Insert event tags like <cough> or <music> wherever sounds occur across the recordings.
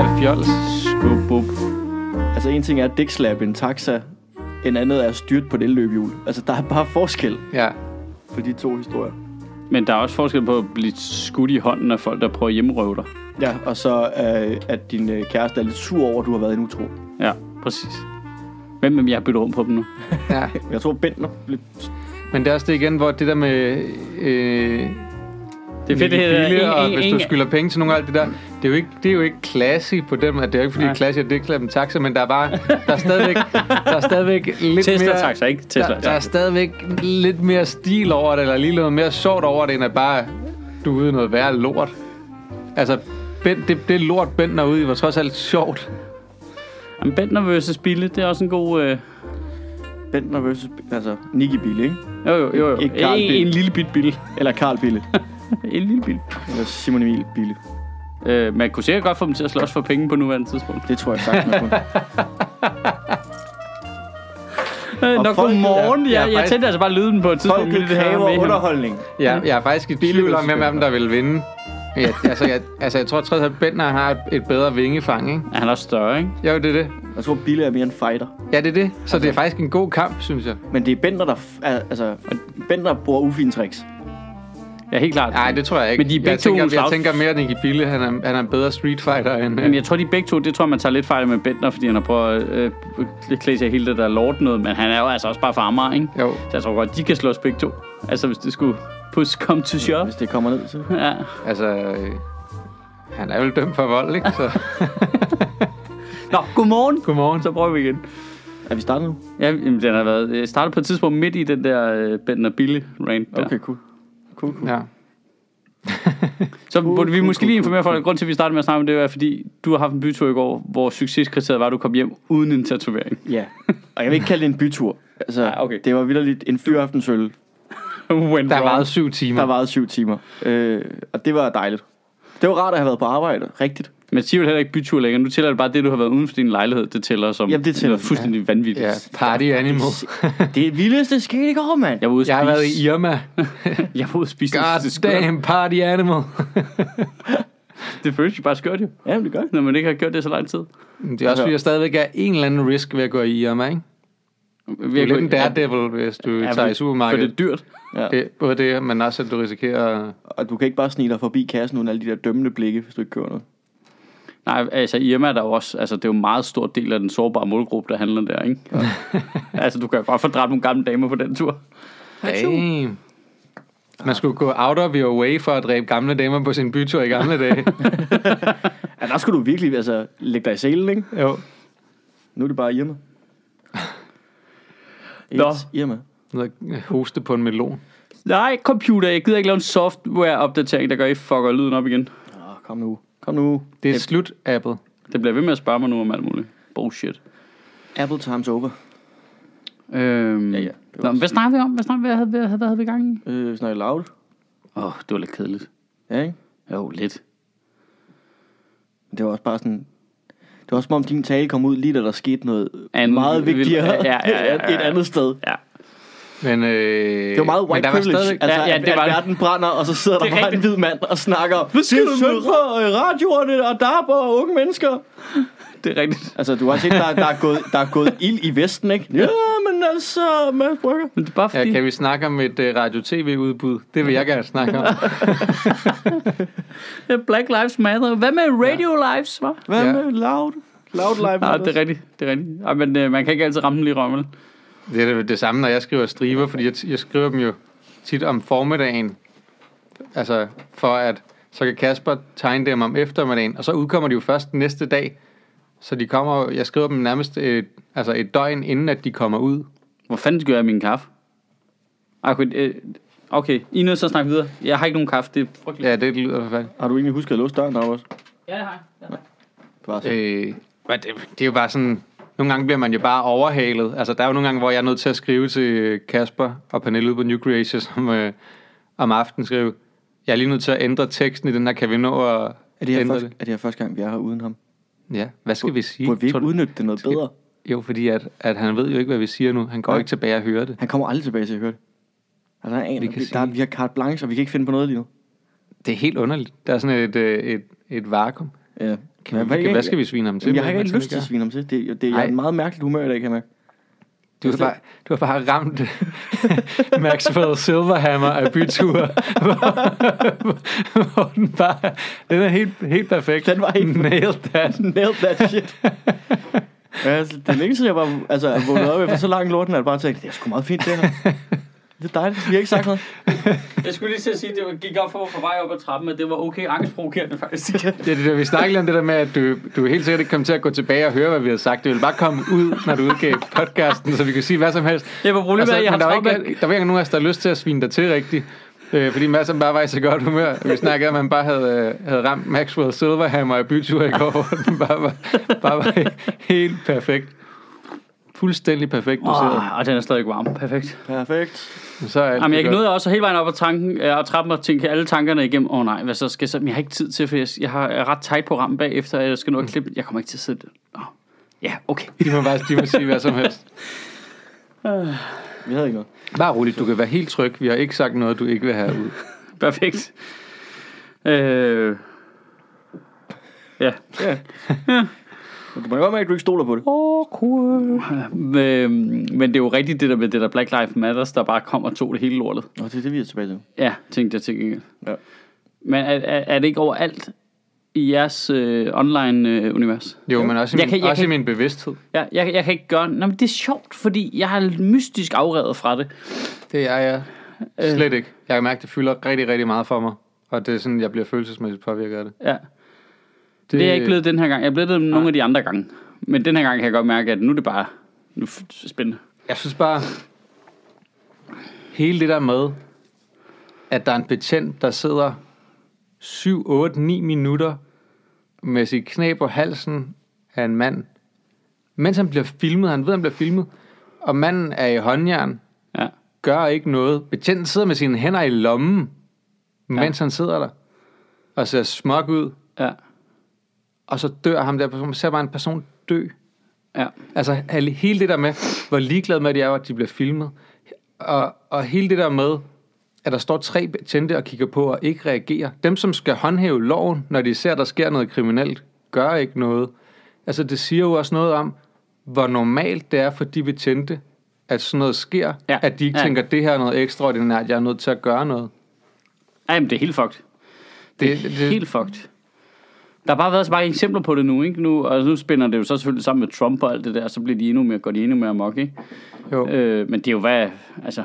er det fjols. Skub, Altså en ting er at dækslap en taxa, en andet er at styrt på et elløbehjul. Altså der er bare forskel Ja. på de to historier. Men der er også forskel på at blive skudt i hånden af folk, der prøver at hjemmerøve dig. Ja, og så øh, at din øh, kæreste er lidt sur over, at du har været en utro. Ja, præcis. Hvem vil jeg bytte rum på dem nu? <laughs> ja. Jeg tror, Bentner blev... Men det er også det igen, hvor det der med... Øh, Det er fedt, det hedder Bille, og hvis du skylder penge til nogen og alt det der, det er jo ikke, det er jo ikke classy på dem, at det er jo ikke fordi Nej. classy, at det en taxa, men der er bare, der er stadigvæk, der er stadigvæk lidt Tesla mere, taxa, ikke? Tesla der, der er stadigvæk lidt mere stil over det, eller lige noget mere sjovt over det, end at bare, du er ude i noget værre lort. Altså, Ben, det, det lort Ben er ude i, var trods alt sjovt. Jamen, Bentner vs. Bille, det er også en god... Øh... Bentner versus... Altså, Nicky Bille, ikke? Jo, jo, jo. jo. Ikke Carl En, Bille. en lille bit bille. Eller Karl Bille. <laughs> <laughs> En lille bil. Eller Simon Emil Bille. Øh, man kunne sikkert godt få dem til at slås for penge på nuværende tidspunkt. Det tror jeg sagtens, man kunne. <laughs> Øh, Og Nå, folk- godmorgen. Ja, Jeg, jeg faktisk- tændte altså bare lyden på et tidspunkt. Ville det her kræver med underholdning. Ja, jeg er faktisk i tvivl om, hvem af dem, der vil vinde. Ja, altså, jeg, altså, jeg tror trods alt, at Bentner har et, bedre vingefang, ikke? Ja, Han er også større, ikke? Jo, det er det. Jeg tror, Bille er mere en fighter. Ja, det er det. Så det er faktisk en god kamp, synes jeg. Men det er Bentner, der... f- er- Altså, Bentner bruger ufine tricks. Ja, helt klart. Nej, det tror jeg ikke. Men de er begge jeg, tænker, to jeg slags- tænker mere, at Nicky Bille, han er, han er en bedre street fighter end... Men jeg tror, de begge to, det tror jeg, man tager lidt fejl med Bentner, fordi han har prøvet at øh, klæde sig hele det der lort noget, men han er jo altså også bare farmer, ikke? Jo. Så jeg tror godt, de kan slås begge to. Altså, hvis det skulle push come to shove. Hvis det kommer ned til. Ja. Altså, øh, han er vel dømt for vold, ikke? Så, Nå, godmorgen. godmorgen. Så prøver vi igen. Er vi startet nu? Ja, jamen, den har været jeg startet på et tidspunkt midt i den der øh, Bentner Bille rant der. Okay, cool. Cool, cool. Ja. <laughs> Så burde vi cool, måske cool, lige informere folk. cool. Grund til, at vi startede med at snakke om det, er, fordi du har haft en bytur i går, hvor succeskriteriet var, at du kom hjem uden en tatovering. Ja. Og jeg vil ikke kalde det en bytur. Altså, Nej, okay. det var vildt en fyraftensøl, Went Der wrong. varede syv timer. der varede syv timer. Øh, og det var dejligt. Det var rart at have været på arbejde. Rigtigt. Men siger vel heller ikke bytur længere. Nu tæller det bare det, du har været uden for din lejlighed. Det tæller som Jamen, det tæller. noget fuldstændig vanvittigt. Ja, party animal. Det vildeste skete i går, mand. Jeg var ude Jeg har været spise. i Irma. <laughs> Jeg var ude at spise. det, God damn party animal. <laughs> det føles jo bare skørt jo. Ja, det gør det. Når man ikke har gjort det så lang tid. Det er også, fordi jeg stadigvæk er en eller anden risk ved at gå i Irma, ikke? Du er lidt en daredevil, hvis du Ja, tager for- i For supermarkedet. det er dyrt. Ja. Det, både det, men også at du risikerer... Og du kan ikke bare snige dig forbi kassen uden alle de der dømmende blikke, hvis du ikke kører noget. Nej, altså Irma er der jo også, altså det er jo en meget stor del af den sårbare målgruppe, der handler der, ikke? <laughs> altså du kan jo godt få dræbt nogle gamle damer på den tur. Damn. Man skulle gå out of your way for at dræbe gamle damer på sin bytur i gamle dage. <laughs> Ja, der skulle du virkelig altså, lægge dig i selen, ikke? jo. Nu er det bare Irma. <laughs> Nå. It's Irma. Hoste på en melon. Nej, computer, jeg gider ikke lave en software-opdatering, der gør, at I fucker lyden op igen. Åh, kom nu. Kom nu. Det er slut, Apple. Det bliver ved med at spørge mig nu om alt muligt. Bullshit. Apple times over. Øhm, Ja, ja. Det Nå, også- hvad snakker vi om? Hvad, snakker, hvad, havde, hvad, hvad havde vi i gang i? Øh, snakker loud. Åh, oh, det var lidt kedeligt. Ja, ikke? Jo, lidt. Men Det var også bare sådan... Det var som om din tale kom ud lige da der skete noget Andet meget vil- vigtigere ja, ja, ja, <laughs> ja, ja. et andet sted. Ja. Men, øh, Det var meget white privilege. stadigvæk- altså, Ja, ja, at, det var at verden brænder, og så sidder der er bare en hvid mand og snakker. Hvad skal det du er med?" for øh, radioerne og DAB og unge mennesker. Det er rigtigt. Altså, du har set, der, der, er gået, der er gået ild i Vesten, ikke? Ja, men altså, Mads Brygger. Men det er bare Ja, fordi... kan vi snakke om et uh, radio-tv-udbud? Det vil jeg gerne snakke om. <laughs> Ja, Black Lives Matter. Hvad med Radio Lives, hva'? Hvad Ja. med loud? Loud live. Ja, Matters? det er rigtigt. Det er rigtigt. Ja, men øh, man kan ikke altid ramme den lige i røven. Det er det, det samme, når jeg skriver striber, fordi jeg, jeg skriver dem jo tit om formiddagen. Altså, for at så kan Kasper tegne dem om eftermiddagen, og så udkommer de jo først næste dag. Så de kommer, jeg skriver dem nærmest et, altså et døgn, inden at de kommer ud. Hvor fanden gør jeg min kaffe? Ej, Okay, øh, okay, I er nødt til at snakke videre. Jeg har ikke nogen kaffe, det er frygteligt. Ja, det lyder forfærdeligt. Har du egentlig husket at låse døren op også? Ja, det har jeg. Ja. Øh, men det, det er jo bare sådan, nogle gange bliver man jo bare overhalet. Altså, der er jo nogle gange, hvor jeg er nødt til at skrive til Kasper og Pernille ude på New Creation, <laughs> som øh, om aftenen skrive, jeg er lige nødt til at ændre teksten i den her, kan vi nå at Er det, her ændre første, er det her første gang, vi er her uden ham? Ja, hvad skal vi sige? Burde vi Tror ikke du- udnytte det noget Skal- bedre? Jo, fordi at, at han ved jo ikke, hvad vi siger nu. Han går Nej. ikke tilbage og hører det. Han kommer aldrig tilbage til at høre det. Altså, han aner, Vi kan vi, der, vi har carte blanche, og vi kan ikke finde på noget lige nu. Det er helt underligt. Der er sådan et, øh, et, et vakuum. Ja. Kan, vi, hvad- kan, hvad skal vi svine ham til? Jamen, jeg har ikke lyst til at svine ham til. Det, det, jeg er en meget mærkeligt humør i dag, kan jeg mærke. Du har bare, du har bare ramt <laughs> Maxwell Silverhammer af byture, hvor, <laughs> hvor den bare, den er helt, helt perfekt. Den var helt- Nailed that. Nailed that shit. altså, det er længe siden, jeg var altså, vågnet op efter så lang lorten, at jeg bare tænkte, det er sgu meget fint, det her. Det er dejligt. Vi har ikke sagt noget. <laughs> Jeg skulle lige til at sige, at det gik op for mig på vej op ad trappen, at det var okay angstprovokerende faktisk. Det, er det der, vi snakkede om det der med, at du, du helt sikkert ikke kom til at gå tilbage og høre, hvad vi havde sagt. Det ville bare komme ud, når du udgav podcasten, så vi kunne sige hvad som helst. Jeg var problemet, Og så- at jeg har men der, var ikke, der var ikke nogen af os, der havde lyst til at svine dig til rigtigt. Øh, fordi Mads han bare var i så godt humør. Vi snakkede om, at man bare havde, øh, havde ramt Maxwell Silverhammer i bytur i går, hvor den bare var, bare var helt perfekt. Fuldstændig perfekt doseret. Åh, og den er stadig varm. Perfekt. Perfekt. Så er alt Jamen, jeg nåede også hele vejen op ad tanken, øh, og trappen og tænke alle tankerne igennem. Åh oh, nej, hvad så skal jeg så? Men jeg har ikke tid til, for jeg, jeg har jeg er ret tight på rammen bagefter, og jeg skal nå at klippe. Jeg kommer ikke til at sidde. Oh. Ja, okay. De må bare de må sige hvad som helst. <sighs> Vi havde ikke noget. Bare roligt, du kan være helt tryg. Vi har ikke sagt noget, du ikke vil have ud. <laughs> Perfekt. Øh, ja. Ja. Men Du må jo godt mærke, at du ikke stoler på det. Øh, men det er jo rigtigt det der med det der Black Lives Matters, der bare kom og tog det hele lortet. Nå, det er det, vi er tilbage til. Ja, tænkte jeg til gengæld. Ja. Men er, er, er det ikke overalt i jeres øh, online-univers? Jo, men også, i Jeg min, kan- jeg også kan- i min bevidsthed. jeg, jeg, jeg kan ikke gøre... Nå, men det er sjovt, fordi jeg har mystisk afrevet fra det. Det er jeg slet ikke. Jeg kan mærke, at det fylder rigtig, rigtig meget for mig. Og det er sådan, jeg bliver følelsesmæssigt påvirket af det. Ja. Det, det er jeg ikke blevet den her gang. Jeg er blevet det nogle af de andre gange. Men den her gang kan jeg godt mærke, at nu er det bare nu er det spændende. Jeg synes bare, hele det der med, at der er en betjent, der sidder 7, 8, 9 minutter med sit knæ på halsen af en mand, mens han bliver filmet, han ved, han bliver filmet, og manden er i håndjern, Ja. gør ikke noget. Betjenten sidder med sine hænder i lommen, mens han sidder der, og ser smuk ud, Ja. Og så dør ham der person. Man ser bare en person dø. Ja. Altså hele- det der med, hvor ligeglade med de er, at de bliver filmet. Og, og hele det der med, at der står tre betjente og kigger på og ikke reagerer. Dem, som skal håndhæve loven, når de ser, der sker noget kriminelt, gør ikke noget. Altså det siger jo også noget om, hvor normalt det er for de betjente, at sådan noget sker. Ja. At de ikke Ja. tænker, det her er noget ekstraordinært, jeg er nødt til at gøre noget. Ej, men det er helt fucked. Det er Det- det, det- helt fucked. Der har bare været så mange eksempler på det nu, ikke? Nu, og nu spænder det jo så selvfølgelig sammen med Trump og alt det der, så bliver de endnu mere, går de endnu mere amok, ikke? Jo. Øh, men det er jo hvad, altså,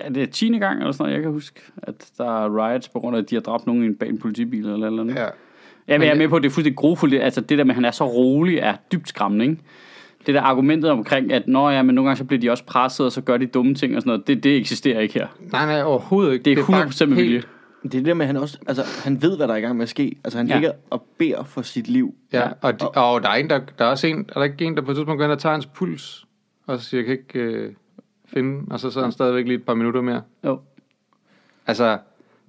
er det 10. gang eller sådan noget, jeg kan huske, at der er riots på grund af, at de har dræbt nogen bag en politibil eller eller andet. Ja. Ja, men jeg er med på, at det er fuldstændig grofuldt. Altså det der med, at han er så rolig, er dybt skræmmende, ikke? Det der argumentet omkring, at når ja, men nogle gange så bliver de også presset, og så gør de dumme ting og sådan noget, det, det eksisterer ikke her. Nej, nej, overhovedet ikke. Det er bare 100% med helt- vilje. Det er det der med, at han også, altså, han ved, hvad der er i gang med at ske. Altså, han Ja. ligger og beder for sit liv. Ja, og, de, og der er en, der, der er også en, er der ikke en, der på et tidspunkt går ind og tager hans puls, og så siger, jeg kan ikke øh, finde, og så sidder han stadigvæk lige et par minutter mere. Jo. Altså,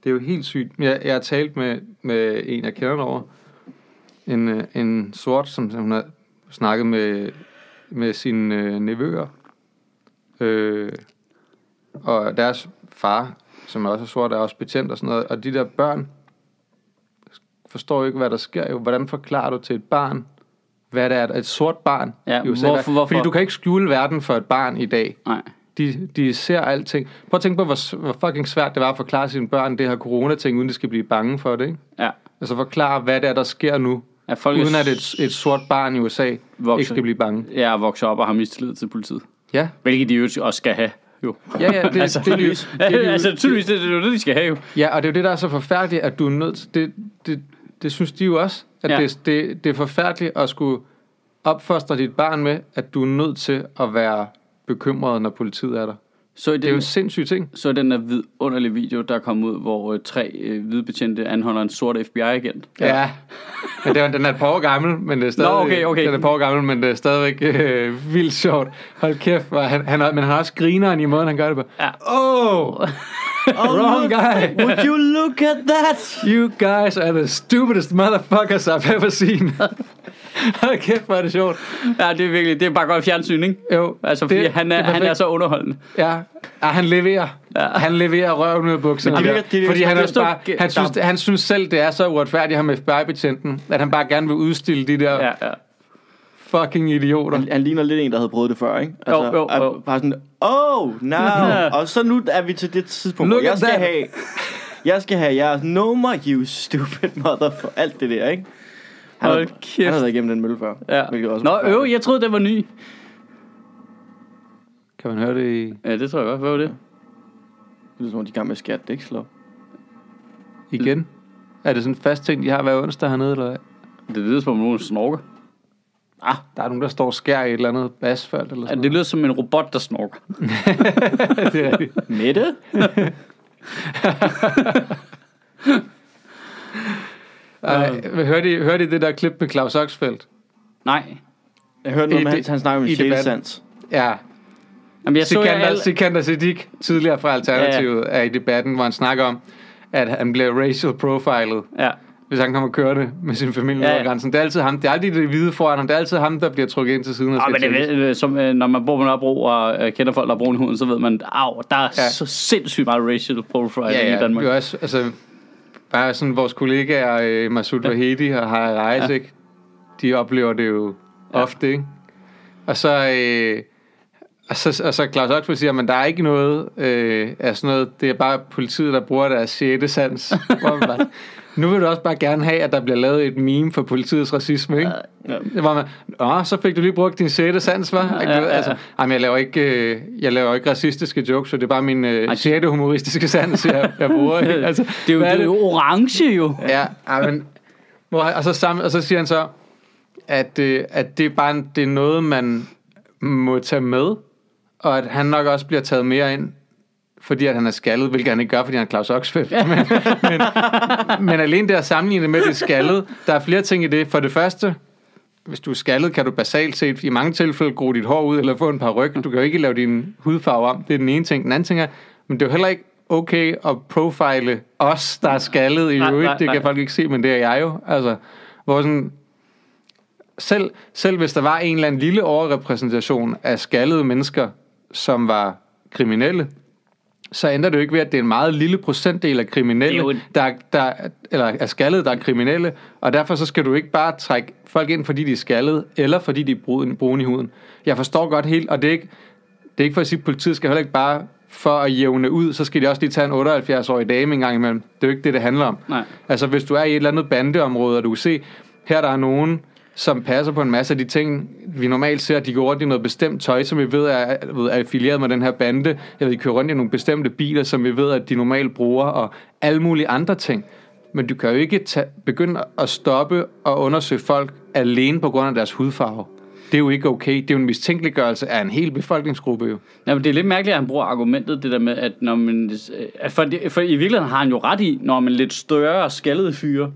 det er jo helt sygt. Jeg, jeg har talt med, med en, jeg kender over, en, øh, en sort, som som hun har snakket med, med sine øh, nevøer, øh, og deres far, som er også sort, er også betjent og sådan noget, og de der børn forstår jo ikke, hvad der sker. Jo. Hvordan forklarer du til et barn, hvad det er, et sort barn Ja, i USA? hvorfor- hvorfor? Fordi du kan ikke skjule verden for et barn i dag. Nej. De, de ser alting. Prøv at tænke på, hvor, hvor fucking svært det var at forklare sine børn det her corona-ting, uden de skal blive bange for det, ikke? Ja. Altså forklare, hvad det er, der sker nu, At folk er uden at et, et sort barn i USA Vokser. ikke skal blive bange. Ja, vokser op og har mistillid til politiet. Ja, Hvilket de jo også skal have. Jo. ja, ja det, Altså, det, <laughs> det, det, det, det, altså tydeligvis, det, det er jo det, de skal have jo. Ja, og det er jo det, der er så forfærdeligt, at du er nødt til... Det, det, det synes de jo også, at ja. det, det, det er forfærdeligt at skulle opfostre dit barn med, at du er nødt til at være bekymret, når politiet er der. Så i Det er jo den, en sindssyg ting. så i den der vidunderlige video, der kom ud, hvor øh, tre øh, hvide betjente anholder en sort FBI-agent. Ja. Men det er, den er et par år gammel, men det er stadig, Nå, okay, okay. Den er et par år gammel, men det er stadigvæk øh, vildt sjovt. Hold kæft, hvor han, han har, men han har også grineren i måden, han gør det på. Ja. <laughs> Oh, wrong guy. Would you look at that? You guys are the stupidest motherfuckers I've ever seen. <laughs> <laughs> Hold kæft, hvor er det sjovt. Ja, det er virkelig, det er bare godt fjernsyn, ikke? Jo, Altså, fordi det- han, er, det han er så underholdende. Ja, Ja, han leverer. Ja. Han leverer røven ud af bukserne. Der. virker- det virker fordi han, er bare, han, synes, han synes selv, det er så uretfærdigt, ham FBI-betjenten, at han bare gerne vil udstille de der Ja, ja. fucking idioter. Han, han ligner lidt en, der havde prøvet det før, ikke? Altså, Jo, jo, er jo. Bare sådan, oh, now. <laughs> Ja. og så nu er vi til det tidspunkt, Look hvor jeg skal that. have... Jeg skal have jeres nummer, you stupid mother, for alt det der, ikke? Han, Hold har, kæft. han har været igennem den mølle før. ja. også Nå, øv, jeg troede, det var ny. Kan man høre det i, Ja, det tror jeg godt. Hvad var det? Det er som om, de er i gang med skat, det ikke slå. igen? Er det sådan en fast ting, de har hver onsdag hernede, eller hvad? Det lyder som om nogen snorker. Ah, der er nogen, der står og skærer i et eller andet asfalt eller Ja, sådan det lyder som en robot, der snorker. <laughs> det er rigtigt. Mette? <laughs> Ej, hørte, I, hørte I det der klip med Claus Oxfeldt? Nej. Jeg hørte noget I med, det- han om i en debatten. sjælesans. Ja, Jamen, jeg så jer Sikander, alle... Sikander Siddiq, tidligere fra Alternativet, er i debatten, hvor han snakker om, at han bliver racial profiled, Ja. hvis han kommer kørende med sin familie Ja, ja, ja. over grænsen. Det er altid ham. Det er aldrig det hvide foran ham. Det er altid ham, der bliver trukket ind til siden. Og Ah, skal men det, er, som, øh, når man bor på Nørrebro og øh, kender folk, der har brun i huden, så ved man, at der er Ja. så sindssygt meget racial profiling ja, i ja, Danmark. Det er også, altså, bare sådan vores kollegaer, øh, Masoud Vahedi og Harry Reis, Ja. ikke? de oplever det jo Ja. ofte, ikke? Og så, øh, og så, og så Claus Oxfeldt siger, men der er ikke noget øh, af sådan noget, det er bare politiet, der bruger deres sjette sans. <laughs> Hvor man bare, nu vil du også bare gerne have, at der bliver lavet et meme for politiets racisme, ikke? Ja. Det var man, Åh, så fik du lige brugt din sjette sans, var? Ja, ja, ja. Altså, jamen, jeg laver ikke, øh, jeg laver ikke racistiske jokes, så det er bare min øh, sjette humoristiske sans, jeg, jeg bruger. Ikke? <laughs> Altså, det er jo, det er jo orange jo. Ja, men, hvor, og, så sammen, og så siger han så, at, øh, at det, er bare det er noget, man må tage med, og at han nok også bliver taget mere ind, fordi at han er skaldet, hvilket han ikke gør, fordi han er Claus Oxfeldt. Men, men, men alene det at sammenligne med det skaldet, der er flere ting i det. For det første, hvis du er skaldet, kan du basalt set i mange tilfælde gro dit hår ud, eller få en par ryg. Du kan jo ikke lave din hudfarve om. Det er den ene ting. Den anden ting er, men det er jo heller ikke okay at profile os, der er skaldet i øvrigt. Det kan folk ikke se, men det er jeg jo. Altså, hvor sådan, selv, selv hvis der var en eller anden lille overrepræsentation af skaldede mennesker, som var kriminelle, så ændrer det jo ikke ved, at det er en meget lille procentdel af kriminelle, en- der, der, eller er skaldede, der er kriminelle, og derfor så skal du ikke bare trække folk ind, fordi de er skaldede, eller fordi de er brun, brune i huden. Jeg forstår godt helt, og det er ikke, det er ikke for at sige, at politiet skal heller ikke bare for at jævne ud, så skal de også lige tage en 78-årig dame en gang imellem. Det er jo ikke det, det handler om. Nej. Altså, hvis du er i et eller andet bandeområde, og du kan se, her der er nogen, som passer på en masse af de ting, vi normalt ser, at de går rundt i noget bestemt tøj, som vi ved er, ved, er affilieret med den her bande. Jeg ved, de kører rundt i nogle bestemte biler, som vi ved, at de normalt bruger, og alle mulige andre ting. Men du kan jo ikke tage, begynde at stoppe og undersøge folk alene på grund af deres hudfarve. Det er jo ikke okay. Det er jo en mistænkeliggørelse af en hel befolkningsgruppe jo. Ja, men det er lidt mærkeligt, at han bruger argumentet, det der med, at når man... at For, det, for i virkeligheden har han jo ret i, når man lidt større skaldede fyre,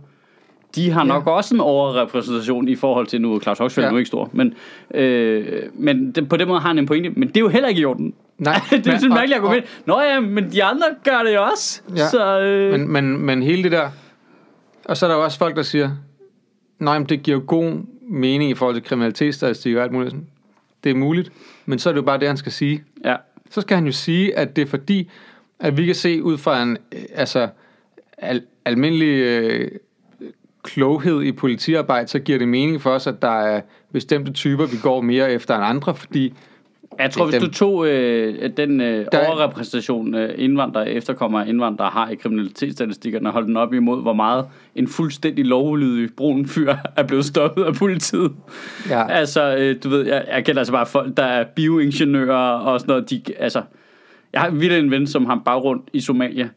de har nok også en overrepræsentation i forhold til, nu er Claus Oxfeldt Ja. ja. nu ikke stor, men, øh, men det, på den måde har han en pointe, men det er jo heller ikke i orden. Nej, <laughs> det er men- sådan et mærkeligt argument. Nå ja, men de andre gør det jo også. Ja, Så, øh, Men, men, men hele det der... Og så er der jo også folk, der siger, nej, men det giver jo god mening i forhold til kriminalitetsstatistik og alt muligt. Det er muligt, men så er det jo bare det, han skal sige. ja. Så skal han jo sige, at det er fordi, at vi kan se ud fra en øh, altså, al, almindelig øh, kloghed i politiarbejde, så giver det mening for os, at der er bestemte typer, vi går mere efter end andre, fordi Jeg tror, hvis du tog øh, den øh, Der er- overrepræsentation øh, indvandrere, efterkommere af indvandrere har i kriminalitetsstatistikkerne, og holdt den op imod, hvor meget en fuldstændig lovlydig brun fyr <laughs> er blevet stoppet af politiet. ja, Altså, øh, du ved, jeg, jeg kender altså bare folk, der er bioingeniører og sådan noget. De, altså, jeg har vildt en ven, som har en baggrund i Somalia,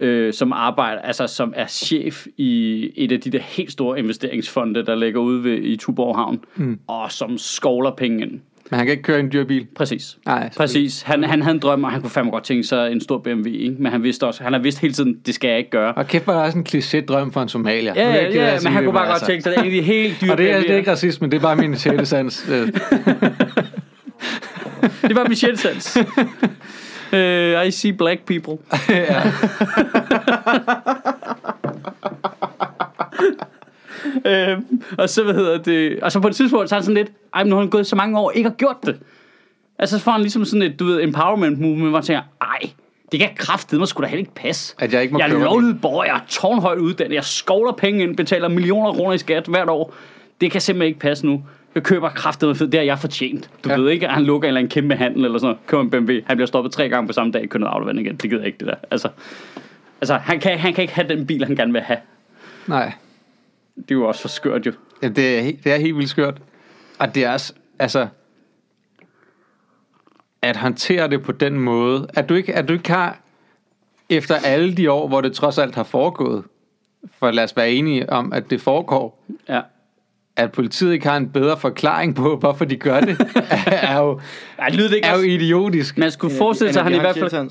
øh, som arbejder, altså som er chef i et af de der helt store investeringsfonde, der ligger ude ved, i Tuborg Havn, mm. og som skovler penge ind. men han kan ikke køre en dyr bil. Præcis. Nej, Præcis. Han, han havde en drøm, og han kunne fandme godt tænke sig en stor BMW, ikke? men han vidste også, han har vidst hele tiden, det skal jeg ikke gøre. Og kæft, var der også en kliché-drøm for en somalier. Ja, ja, ja sige men han kunne bare godt altså- tænke sig, det er egentlig helt dyrt. <laughs> Og det er, det er ikke racisme, det er bare min <laughs> sjette sans. Øh, Det var Michelle Sands. <laughs> uh, I see black people. <laughs> ja. <laughs> øh, og så, hvad hedder det, og så på et tidspunkt, så er han sådan lidt, ej, men nu har han gået så mange år, ikke har gjort det. Altså, så får han ligesom sådan et, du ved, empowerment movement, hvor han tænker, Det kan kraftedeme sgu da heller ikke passe. At jeg ikke må jeg er lovlig borger, jeg er tårnhøjt uddannet, jeg skovler penge ind, betaler millioner af kroner i skat hvert år. Det kan simpelthen ikke passe nu. Jeg køber kraftedeme fed, det har jeg fortjent. Du Ja. ved ikke, at han lukker en eller anden kæmpe handel eller sådan noget. Køber en BMW, han bliver stoppet tre gange på samme dag, kører aflevering igen. Det gider jeg ikke, det der. Altså, altså han, kan, han kan ikke have den bil, han gerne vil have. Nej. Det er jo også for skørt jo. Ja, det, er, helt- det er helt vildt skørt. Og det er også, altså, at håndtere det på den måde, at du ikke, at du ikke har, efter alle de år, hvor det trods alt har foregået, for lad os være enige om, at det foregår, Ja. At politiet ikke har en bedre forklaring på, hvorfor de gør det, <laughs> er jo, Ej, lyder det ikke er jo idiotisk. Man skulle forestille sig, at han i hvert fald...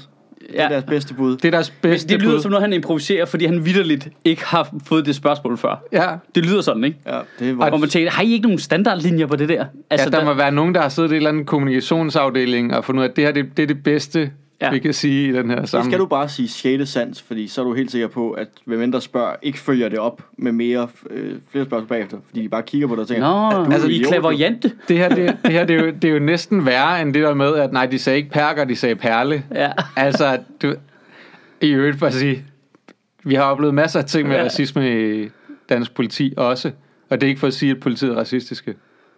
Det er deres bedste bud. Det er deres bedste Det lyder bud. som noget, han improviserer, fordi han vidderligt ikke har fået det spørgsmål før. Ja, Det lyder sådan, ikke? Ja, det Og var... man tænker, har I ikke nogen standardlinjer på det der? altså, ja, der, må være nogen, der har siddet i en eller anden kommunikationsafdeling og fundet ud af, at det her det, det er det bedste, ja. Vi kan sige i den her Det sammenhæng. skal du bare sige 6. sans, fordi så er du helt sikker på, at hvem end der spørger, ikke følger det op med mere, øh, flere spørgsmål bagefter, fordi de bare kigger på dig og tænker, Nå, er du altså, I er klaverjante. Det her, det, det her det, er jo, <laughs> det er jo næsten værre end det der med, at nej, de sagde ikke perker, de sagde perle. Ja. Altså, du, i øvrigt for at sige, vi har oplevet masser af ting med Ja. racisme i dansk politi også, og det er ikke for at sige, at politiet er racistiske.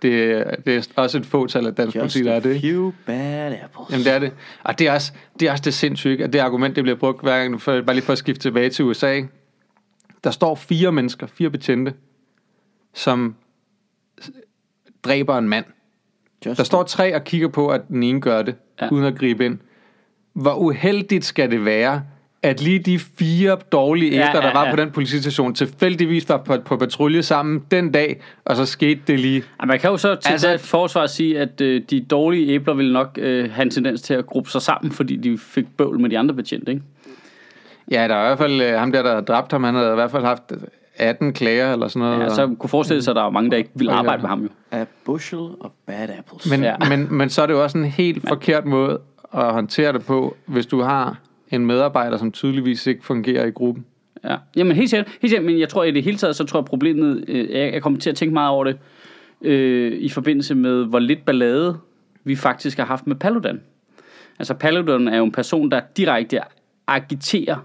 Det, er- det er også et fåtal af dansk Just politi, der er det. Ikke? few bad apples. Jamen det er det. Og det er også det, er også det sindssyge, at det argument, det bliver brugt hver gang, for, bare lige for at skifte tilbage til USA. ikke? Der står fire mennesker, fire betjente, som dræber en mand. Just Der står tre og kigger på, at den ene gør det. Ja. uden at gribe ind. Hvor uheldigt skal det være, at lige de fire dårlige æbler, Ja, ja, ja, der var ja. på den politistation, tilfældigvis var på, på patrulje sammen den dag, og så skete det lige. Ej, man kan jo så til Altså- det forsvar sige, at øh, de dårlige æbler vil nok øh, have en tendens til at gruppe sig sammen, fordi de fik bøvl med de andre betjente, ikke? Ja, der er i hvert fald øh, ham der, der havde dræbt ham, han havde i hvert fald haft 18 klager eller sådan noget. Ja, så kunne forestille sig, at der er mange, der ikke vil Ja. arbejde med ham jo. A bushel of bad apples. Men, Ja. ja. men, men så er det jo også en helt forkert måde at håndtere det på, hvis du har en medarbejder, som tydeligvis ikke fungerer i gruppen. Ja, jamen helt sikkert, helt sikkert, men jeg tror i det hele taget, så tror jeg problemet, øh, jeg, jeg kommer til at tænke meget over det, øh, i forbindelse med, hvor lidt ballade vi faktisk har haft med Paludan. Altså Paludan er jo en person, der direkte agiterer,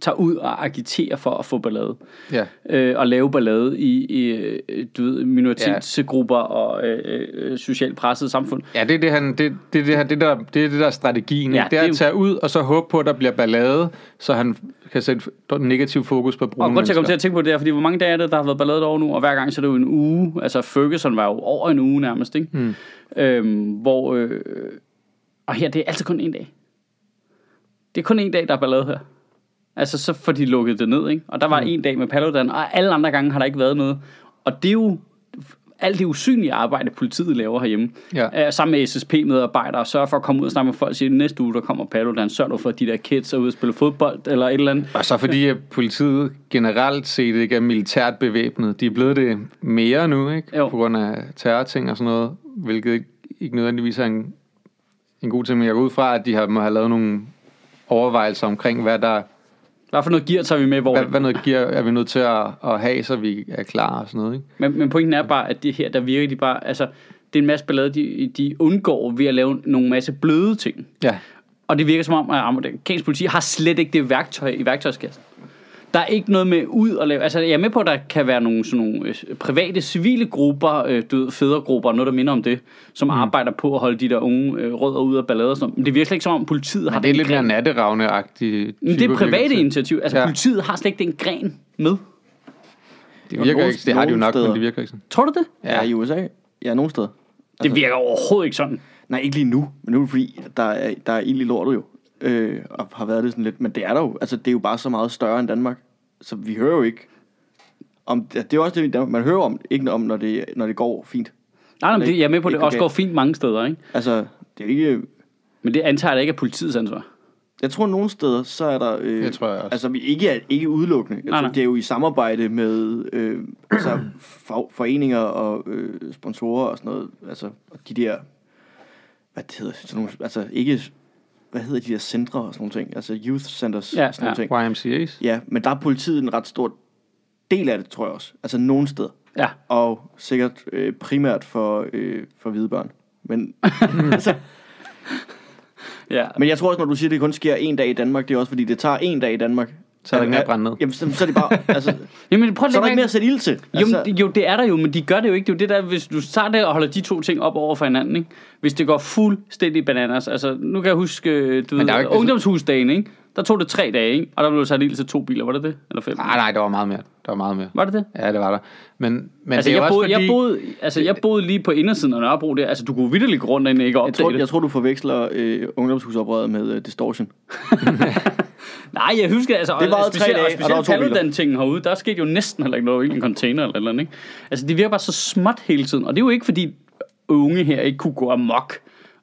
tager ud og agiterer for at få ballade. Ja. øh, og lave ballade i, i øh, du ved, minoritetsgrupper og øh, øh, socialt pressede samfund. Ja, det er det, han, det, det, det, her, det, der, det er det der er strategien. Ja, Ja, det er det at tage ud og så håbe på, at der bliver ballade, så han kan sætte negativ fokus på Og brune grund til at komme til mennesker. at tænke på det er, fordi hvor mange dage er det, der har været ballade over nu, og hver gang så er det jo en uge. Altså Ferguson var jo over en uge nærmest, ikke? Mm. Øhm, hvor, øh, og her, det er altid kun en dag. Det er kun en dag, der er ballade her. Altså, så får de lukket det ned, ikke? Og der var mm. en dag med Paludan, og alle andre gange har der ikke været noget. Og det er jo alt det usynlige arbejde, politiet laver herhjemme. Ja. Øh, sammen med SSP-medarbejdere, sørger for at komme ud og snakke med folk og sige, næste uge, der kommer Paludan, sørg nu for, at de der kids er ude og spille fodbold, eller et eller andet. Og så fordi at politiet generelt set ikke er militært bevæbnet. De er blevet det mere nu, ikke? Jo. På grund af terrorting og sådan noget, hvilket ikke, ikke nødvendigvis er en, en god ting. Men jeg går ud fra, at de har, må have lavet nogle overvejelser omkring, hvad der Hvad for noget gear tager vi med, hvor hvad, hvad noget gear er vi nødt til at, at have, så vi er klar og sådan noget, ikke? Men, men pointen er bare, at det her, der virker de bare, altså, det er en masse ballade, de, de undgår ved at lave nogle masse bløde ting. Ja. Og det virker som om, at amerikansk politi har slet ikke det værktøj i værktøjskassen. Der er ikke noget med ud og lave... Altså, jeg er med på, at der kan være nogle, sådan nogle øh, private, civile grupper, øh, du ved, fædregrupper, noget, der minder om det, som mm. arbejder på at holde de der unge øh, rødder ud af ballade og sådan noget. Men det virker slet ikke som om, politiet har Men det er lidt mere gren. natteravne-agtigt. Men det er private initiativ. Altså, Ja. ja. politiet har slet ikke den gren med. Det virker ikke, det har de jo nok, men steder. det virker ikke sådan. Tror du det? Ja, i USA. Ja, nogle steder. Det virker overhovedet ikke sådan. Nej, ikke lige nu. Men nu er det fordi, der er, der er egentlig lortet jo. Øh, og har været det sådan lidt. Men det er der jo. Altså, det er jo bare så meget større end Danmark. Så vi hører jo ikke om... Det er jo også det, man hører om, ikke om, når det, når det går fint. Nej, nej, men det, jeg er med på, at det også går fint mange steder, ikke? Altså, det er ikke... Men det antager jeg ikke er politiets ansvar. Jeg tror, nogle steder, så er der... Øh, Det tror jeg også. Altså, vi ikke er ikke udelukkende. Jeg Nej, tror, nej. det er jo i samarbejde med øh, altså, for, foreninger og øh, sponsorer og sådan noget. Altså, og de der... Hvad det hedder sådan nogle... Altså, ikke... Hvad hedder de der centre og sådan nogle ting? Altså, youth centers Ja, og sådan nogle ja. ting. YMCA's? Ja, men der er politiet en ret stor del af det, tror jeg også. Altså, nogle steder. Ja. Og sikkert øh, primært for, øh, for hvide børn. Men <laughs> altså, Ja. Men jeg tror også, når du siger, at det kun sker en dag i Danmark, det er også fordi, det tager en dag i Danmark. Så er der ikke mere at brænde ned. Jamen, så, så er det bare, <laughs> altså, Jamen, prøv at så er der ikke mere at sætte ild til. Jo, Altså, men, jo, det er der jo, men de gør det jo ikke. Det er jo det der, hvis du tager det og holder de to ting op over for hinanden, ikke? Hvis det går fuldstændig bananas. Altså, nu kan jeg huske, øh, du ved, ikke- ungdomshusdagen, ikke? Der tog det tre dage, ikke? Og der blev sat ild til to biler, var det det? Eller fem? Nej, nej, der var meget mere. Der var meget mere. Var det det? Ja, det var der. Men, men Altså, det er jeg boede, også fordi... jeg, boede, altså, jeg boede lige på indersiden af Nørrebro der. Altså, du kunne vitterligt gå rundt derinde og ikke jeg, opdage tror, det. jeg tror, du forveksler øh, ungdomshusoprøret med øh, Distortion. <laughs> <laughs> Nej, jeg husker, altså, Det og tre specielt, dage, og og der var specielt biler. Paludan-tingen herude, der skete jo næsten heller ikke noget i en container eller eller andet, ikke? Altså, det virker bare så småt hele tiden, og det er jo ikke, fordi unge her ikke kunne gå amok.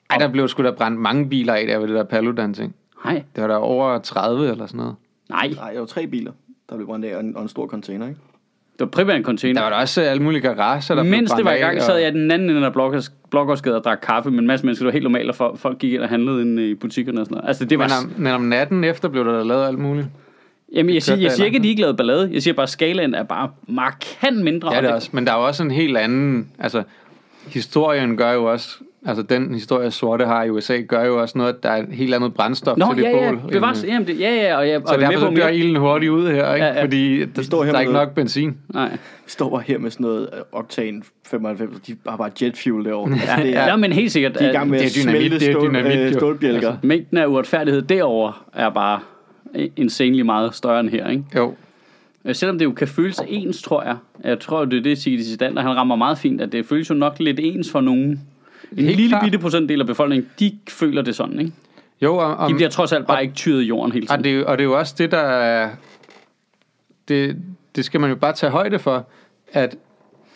Ej, der blev sgu da brændt mange biler af der ved det der Paludan ting. Nej, Det var der over 30 eller sådan noget. nej, Nej, der var tre biler, der blev brændt af, og en, og en stor container, ikke? Det var primært en container. Der var der også alle mulige garager, der Mens det var i gang, og- sad jeg i den anden ende af Blågårdsgade og drak kaffe med en masse mennesker. Det var helt normalt, at folk, gik ind og handlede inde i butikkerne og sådan noget. Altså, det var... Men om, men om natten efter blev der lavet alt muligt. Jamen, jeg, siger, jeg siger ikke, at de ikke lavede ballade. Jeg siger bare, at skalaen er bare markant mindre. Ja, og det er også. Men der er jo også en helt anden... Altså, historien gør jo også... Altså, den historie, sorte har i USA, gør jo også noget, at der er et helt andet brændstof Nå, til det ja, ja, bål. bevares, end- jamen, det, ja, ja, og jeg Så og er derfor så dør ilden hurtigt ud her, ikke? Ja, ja. Fordi der, står her der er ikke med- nok benzin. Nej. Vi står bare her med sådan noget øh, Octane 95, og de har bare jet fuel derovre. Altså, Ja, det er, ja, men helt sikkert. de er i gang med Det er at dynamit, smelte det er stål, dynamit, øh, stålbjælker. Altså, mængden af uretfærdighed derovre er bare insanely meget større end her, ikke? Jo. Øh, Selvom det jo kan føles ens, tror jeg. Jeg tror, det er det, Sigge Zidander, han rammer meget fint, at det føles jo nok lidt ens for nogen. En Helt lille klart. bitte procentdel af befolkningen, de føler det sådan, ikke? Jo, og, og, De bliver trods alt bare ikke tyret i jorden hele og, tiden. det, er jo- og det er jo også det, der er... Det, det skal man jo bare tage højde for, at,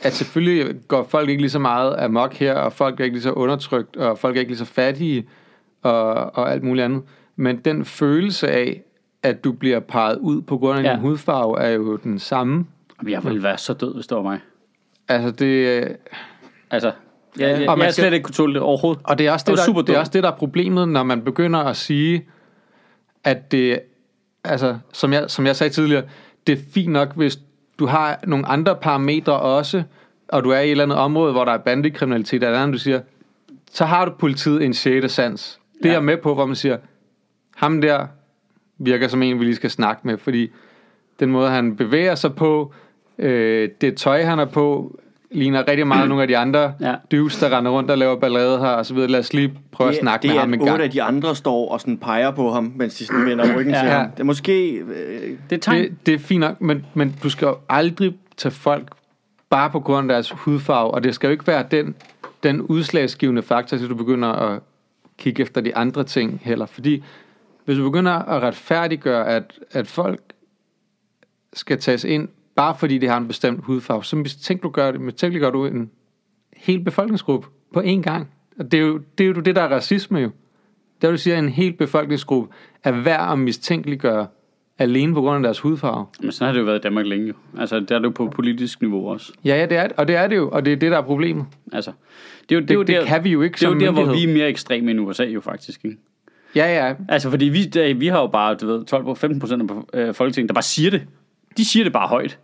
at selvfølgelig går folk ikke lige så meget amok her, og folk er ikke lige så undertrykt, og folk er ikke lige så fattige, og, og alt muligt andet. Men den følelse af, at du bliver peget ud på grund af Ja. din hudfarve, er jo den samme. Jeg ville være så død, hvis det var mig. Altså det, Altså, jeg, jeg, Og jeg, man jeg skal- slet ikke kunne tåle det overhovedet. Og det er, også Det det, der, det er også det, der er problemet, når man begynder at sige, at det, altså, som jeg, som jeg sagde tidligere, det er fint nok, hvis du har nogle andre parametre også, og du er i et eller andet område, hvor der er bandekriminalitet, eller andet, du siger, så har du politiet en sjette sans. Det er Ja. jeg med på, hvor man siger, ham der virker som en, vi lige skal snakke med, fordi den måde, han bevæger sig på, øh, det tøj, han er på, ligner rigtig meget nogle af de andre Ja. dudes, der render rundt og laver ballade her, og så videre. Lad os lige prøve at Det, snakke det med er, ham en at otte gang. af de andre står og sådan peger på ham, mens de sådan vender ryggen Ja. til Ja. ham. Det er måske... Øh, Det er tegn. Det, det er fint nok, men, men du skal jo aldrig tage folk bare på grund af deres hudfarve, og det skal jo ikke være den, den udslagsgivende faktor, til du begynder at kigge efter de andre ting heller. Fordi hvis du begynder at retfærdiggøre, at, at folk skal tages ind, bare fordi de har en bestemt hudfarve, så mistænker du gør det, mistænkeliggør du en hel befolkningsgruppe på én gang. Og det er jo det, er jo det der er racisme jo. Det vil sige, at en hel befolkningsgruppe er værd at mistænkeliggøre alene på grund af deres hudfarve. Men sådan har det jo været i Danmark længe jo. Altså, det er det jo på politisk niveau også. Ja, ja, det er, og det er det jo, og det er det, der er problemet. Altså, det er jo, det, er jo Det, det der, kan vi jo ikke det er jo der, hvor vi er mere ekstreme end USA jo faktisk, ikke? Ja, ja, Altså, fordi vi, der, vi har jo bare, du ved, 12-15 procent af øh, Folketinget, der bare siger det. De siger det bare højt.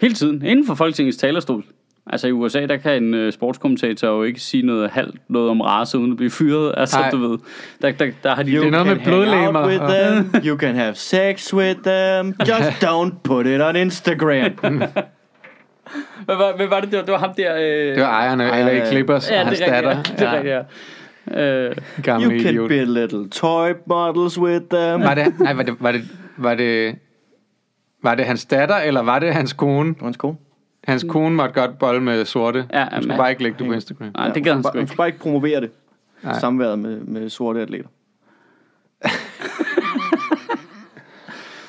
Hele tiden. Inden for Folketingets talerstol. Altså i USA, der kan en øh, sportskommentator jo ikke sige noget halvt noget om race, uden at blive fyret. Altså, Nej. du ved, der, der, der har de... You er noget can med out with them. You can have sex with them. Just <laughs> don't put it on Instagram. <laughs> Hvad var, hvad var det? Det var, det var ham der... Øh... det var ejerne af Ejerne LA Clippers Ja, hans det er rigtigt. datter. Ja, det er rigtigt, ja. Øh, Gamle You can idiot. build little toy models with them. Var det, nej, var det, var det, var det, var det hans datter, eller var det hans kone? Det var en sko. Hans kone måtte godt bolle med sorte. Ja, Hun skulle bare ikke lægge det på Instagram. nej, det gad han Hun sgu skulle ikke. bare ikke promovere det. Nej. Samværet med, med sorte atleter. <laughs>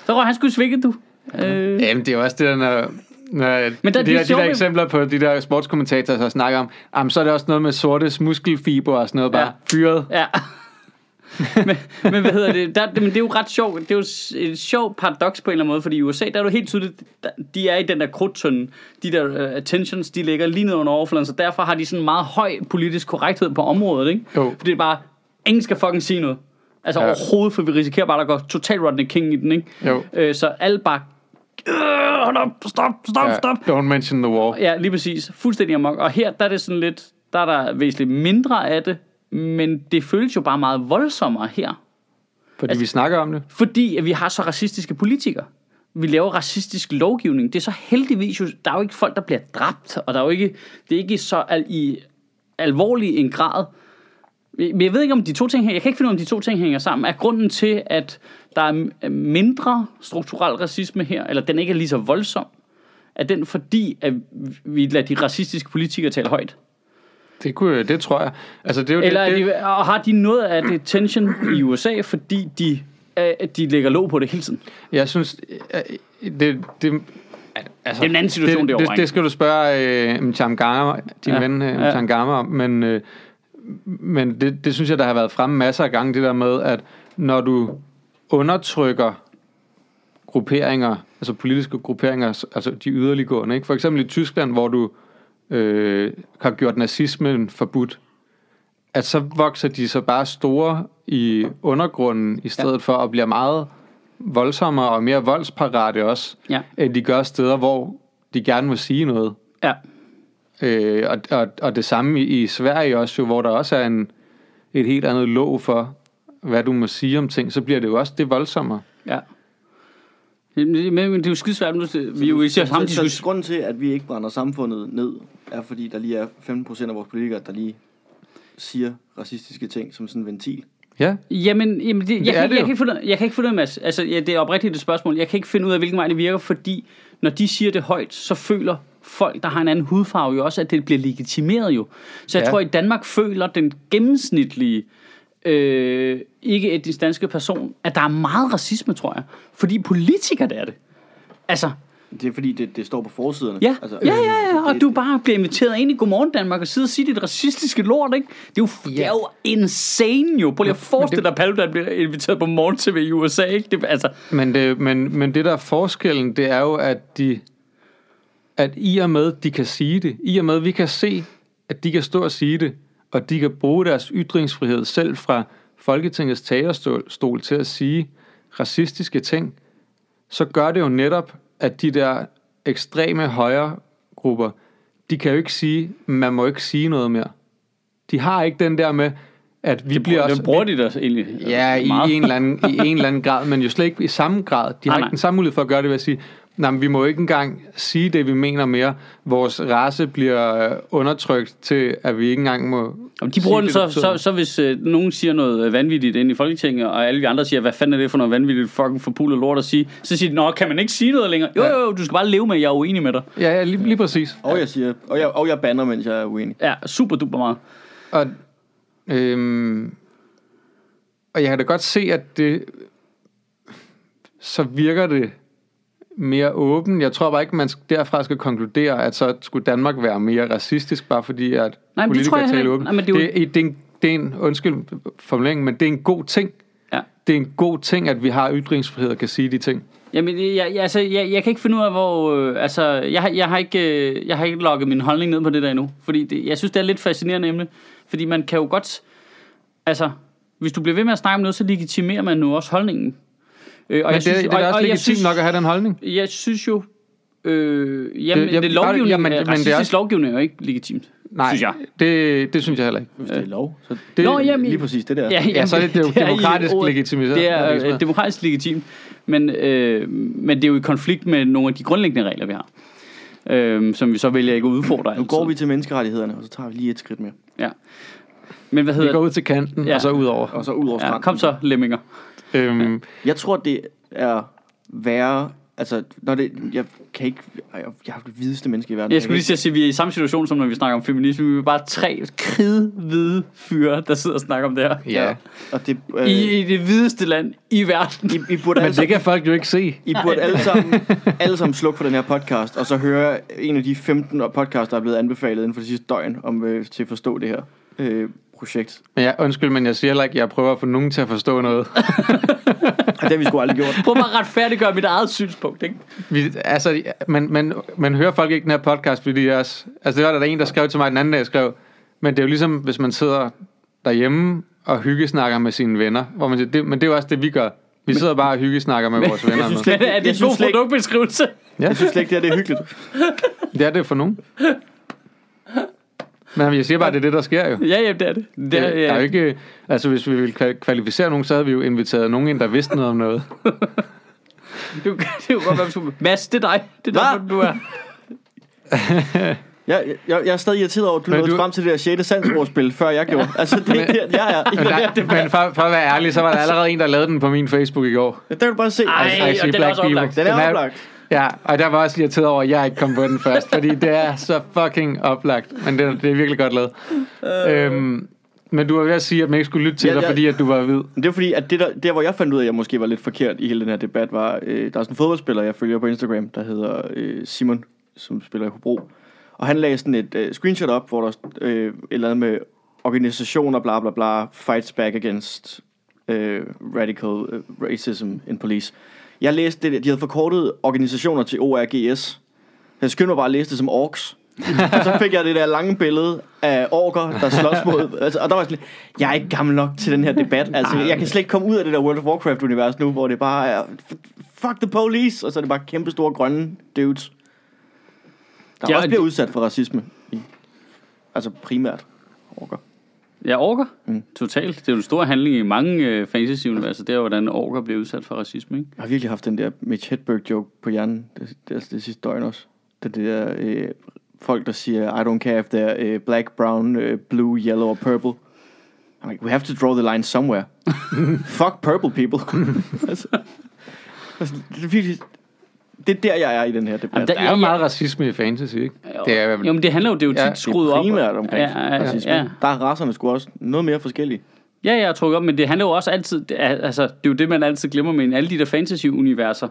Så tror han skulle svække, du. Øh, Jamen, det er jo også det der, når, når Men der er de, de der, de der eksempler på de der sportskommentatorer, der snakker om, jamen, så er det også noget med sortes muskelfiber og sådan noget, bare Ja. fyret. Ja. <laughs> men, men hvad hedder det? Der, men det er jo ret sjovt. Det er jo et sjovt paradoks på en eller anden måde, fordi i USA, der er jo helt tydeligt, der- de er i den der krudtønde. De der uh, attentions, de ligger lige ned under overfladen, så derfor har de sådan en meget høj politisk korrekthed på området, ikke? Jo. Fordi det er bare, ingen skal fucking sige noget. Altså Ja. overhovedet, for vi risikerer bare, at der går total Rodney King i den, ikke? Jo. Øh, så alle bare, "Øh, hold op, stop, stop, Ja, stop. don't mention the war. Ja, lige præcis. Fuldstændig amok. Og her, der er det sådan lidt, der er der væsentligt mindre af det, men det føles jo bare meget voldsommere her. Fordi Altså- vi snakker om det. Fordi at vi har så racistiske politikere. Vi laver racistisk lovgivning. Det er så heldigvis jo, der er jo ikke folk, der bliver dræbt, og der er jo ikke, det er ikke så al, i alvorlig en grad. Men jeg ved ikke, om de to ting jeg kan ikke finde ud af, om de to ting hænger sammen. Er grunden til, at der er mindre strukturel racisme her, eller den ikke er lige så voldsom, er den fordi, at vi lader de racistiske politikere tale højt? Det, kunne, det tror jeg. Altså, det er jo Eller det, det, de, og har de noget af det tension i USA, fordi de, øh, de lægger låg på det hele tiden? Jeg synes, øh, det, det, altså, Det er en anden situation det, det, ikke? det skal du spørge øh, Mchangama, din Ja, ven øh, ja. Mchangama om, men, øh, men det, det synes jeg, der har været fremme masser af gange, det der med, at når du undertrykker grupperinger, altså politiske grupperinger, altså de yderliggående, ikke? for eksempel i Tyskland, hvor du øh, har gjort nazismen forbudt, at så vokser de så bare store i undergrunden, i stedet ja. for at blive meget voldsommere og mere voldsparate også, Ja. end de gør steder, hvor de gerne må sige noget. Ja. Øh, og, og, og det samme i, i Sverige også, jo, hvor der også er en, et helt andet lov for, hvad du må sige om ting, så bliver det jo også det voldsommere. Ja. Men men det er jo skidesvært, nu vi er jo i så, samme så, så diskussion. grunden til, at vi ikke brænder samfundet ned, er fordi, der lige er 15% af vores politikere, der lige siger racistiske ting som sådan en ventil. Ja, Jamen, jamen det, jeg, Det er kan, det jeg, kan ikke finde, jeg kan ikke finde ud af, Mads, altså ja, det er oprigtigt et spørgsmål, jeg kan ikke finde ud af, hvilken vej det virker, fordi når de siger det højt, så føler folk, der har en anden hudfarve jo også, at det bliver legitimeret jo. Så jeg Ja. tror, at i Danmark føler den gennemsnitlige øh, ikke etnisk danske person, at der er meget racisme, tror jeg. Fordi politikere, der er det. Altså, Det er fordi, det, det står på forsiderne. Ja, altså, ja, ja, ja, og det- du bare bliver inviteret ind i Godmorgen Danmark og sidder og siger dit racistiske lort, ikke? Det er jo, det er jo insane jo. Prøv lige at forestille dig, at Paludan bliver inviteret på morgen TV i USA, ikke? Det, altså, men det, men, men det der er forskellen, det er jo, at de, at i og med, de kan sige det, i og med, vi kan se, at de kan stå og sige det, og de kan bruge deres ytringsfrihed selv fra Folketingets tagerstol stol til at sige racistiske ting, så gør det jo netop, at de der ekstreme højre grupper, de kan jo ikke sige, man må ikke sige noget mere. De har ikke den der med, at vi det, bliver også... det bruger de da egentlig Ja, i meget. en, eller anden, i en eller anden grad, men jo slet ikke i samme grad. De har Nej, nej. ikke den samme mulighed for at gøre det ved at sige, nej, men vi må ikke engang sige det, vi mener mere. Vores race bliver øh, undertrykt til, at vi ikke engang må Og de bruger sige den så, det, det betyder. så, så hvis øh, nogen siger noget øh, vanvittigt ind i Folketinget, og alle vi andre siger, hvad fanden er det for noget vanvittigt fucking forpulet lort at sige, så siger de, nå, kan man ikke sige noget længere? Jo, Ja. jo, jo, du skal bare leve med, at jeg er uenig med dig. Ja, ja lige, lige præcis. Og jeg siger, og jeg, og jeg banner, mens jeg er uenig. Ja, super duper meget. Og, øhm, og jeg kan da godt se, at det så virker det mere åben. Jeg tror bare ikke, man derfra skal konkludere, at så skulle Danmark være mere racistisk, bare fordi at Nej, men det tror politikere jeg taler åbent. Nej, men det er jo- det, det, er en, det er en, undskyld formulering, men det er en god ting. Ja. Det er en god ting, at vi har ytringsfrihed og kan sige de ting. Jamen, jeg, jeg, altså, jeg, jeg kan ikke finde ud af, hvor... Øh, altså, jeg, har- jeg, har ikke, øh, jeg har ikke logget min holdning ned på det der endnu. Fordi det, jeg synes, det er lidt fascinerende emne. Fordi man kan jo godt... Altså, hvis du bliver ved med at snakke om noget, så legitimerer man nu også holdningen. Øh, og Men det, det er da også legitimt nok at have den holdning. Jeg synes jo... Øh, jamen, Det- det, jeg- det, lovgivning, ja, men- men, men det er også- lovgivning er jo ikke legitimt. Nej, Synes jeg. Det, det synes jeg heller ikke. Hvis det er lov, så Det, Nå, jamen, lige præcis det der. Ja, Ja, så er det, det er jo i demokratisk ordet. legitimiseret. Det er øh, demokratisk legitimt, men, øh, men det er jo i konflikt med nogle af de grundlæggende regler, vi har. Øh, som vi så vælger ikke at udfordre Nu går altid. vi til menneskerettighederne, og så tager vi lige et skridt mere. Ja. Men hvad Vi hedder går ud til kanten, Ja. ja. og så ud over. Og så ud over Ja, stranden. kom så, lemminger. Øhm, Jeg tror, det er værre... Altså, når det... Jeg kan ikke... Jeg, jeg har det vildeste menneske i verden. Jeg skulle lige sige, at vi er i samme situation, som når vi snakker om feminisme. Vi er bare tre kridhvide fyre, der sidder og snakker om det her. ikke- ja. Og det... Øh, I, I det hvideste land i verden. I, I burde Men det sammen, kan folk jo ikke se. I burde alle sammen, <laughs> alle sammen slukke for den her podcast, og så høre en af de 15 podcasts, der er blevet anbefalet inden for de sidste døgn, om øh, til at forstå det her øh, projekt. Men jeg, undskyld, men jeg siger heller ikke, at jeg prøver at få nogen til at forstå noget. Og <laughs> det har vi sgu aldrig gjort. Prøv bare at retfærdiggøre mit eget synspunkt, ikke? Vi, altså, man, man, man hører folk ikke den her podcast, fordi de er, også- altså, det var der, der en, der skrev til mig den anden dag, skrev, men det er jo ligesom, hvis man sidder derhjemme og hyggesnakker med sine venner, hvor man siger, det, men det er jo også det, vi gør. Vi sidder bare og hyggesnakker med vores venner. <laughs> jeg synes. Men er det Jeg en synes god produktbeskrivelse? Ja, Jeg synes slet ikke, det her det er hyggeligt. det er det for nogen. Men jeg siger bare, at det er det, der sker jo. Ja, ja, det er det. det Det, er, der er ikke, altså hvis vi ville kval- kvalificere nogen, så havde vi jo inviteret nogen ind, der vidste noget om noget. <laughs> det, det er jo godt, hvad du Mads, det er dig. Det er derfor, du er. Jeg, jeg, jeg er stadig irriteret over, at du Men nåede du- frem til det der 6. sandsordspil, før jeg gjorde. Altså, det er det, jeg <laughs> er. Men, der, men for, for at være ærlig, så var der allerede en, der lavede den på min Facebook i går. Der kan du bare se. Ej, Altså, og den er også people. oplagt. den er oplagt. Ja, og der var også irriteret over, at jeg ikke kom på den først, fordi det er så fucking oplagt. Men det, det er virkelig godt lavet. Øhm, men du var ved at sige, at man ikke skulle lytte til Ja, dig, ja. fordi at du var hvid. Det er fordi, at det der, der, hvor jeg fandt ud af, at jeg måske var lidt forkert i hele den her debat, var, øh, der er sådan en fodboldspiller, jeg følger på Instagram, der hedder øh, Simon, som spiller i Hobro. Og han lagde sådan et øh, screenshot op, hvor der øh, et eller andet med organisationer, bla bla bla, fights back against øh, radical øh, racism in police. Jeg læste det, de havde forkortet organisationer til ORGS. Jeg skyndte mig bare at læse det som orks. og så fik jeg det der lange billede af orker, der slås mod... Altså, og der var sådan jeg er ikke gammel nok til den her debat. Altså, jeg kan slet ikke komme ud af det der World of Warcraft-univers nu, hvor det bare er... Fuck the police! Og så er det bare kæmpe store grønne dudes. Der Ja, også og bliver udsat for racisme. I, altså primært orker. Jeg orker. Mm. Totalt. Det er jo en stor handling i mange øh, fantasy-universer. Det er hvordan orker bliver udsat for racisme, ikke? Jeg har virkelig haft den der Mitch Hedberg-joke på hjernen det, det, altså det sidste døgn også. Det, det der øh, folk, der siger, I don't care if they're øh, black, brown, øh, blue, yellow or purple. I'm like, we have to draw the line somewhere. <laughs> Fuck purple people. <laughs> altså, altså, det, er virkelig, det er der, jeg er i den her debat. Jamen, Der der- er jo Ja, ja. meget racisme i fantasy, ikke? Det er, Jo, men det handler jo, det er jo tit Ja, ja, det er skruet op. primært omkring ja, ja, racisme. ja. Der er racerne sgu også noget mere forskellige. Ja, jeg tror op, men det handler jo også altid, det er, altså, det er jo det, man altid glemmer med alle de der fantasy-universer.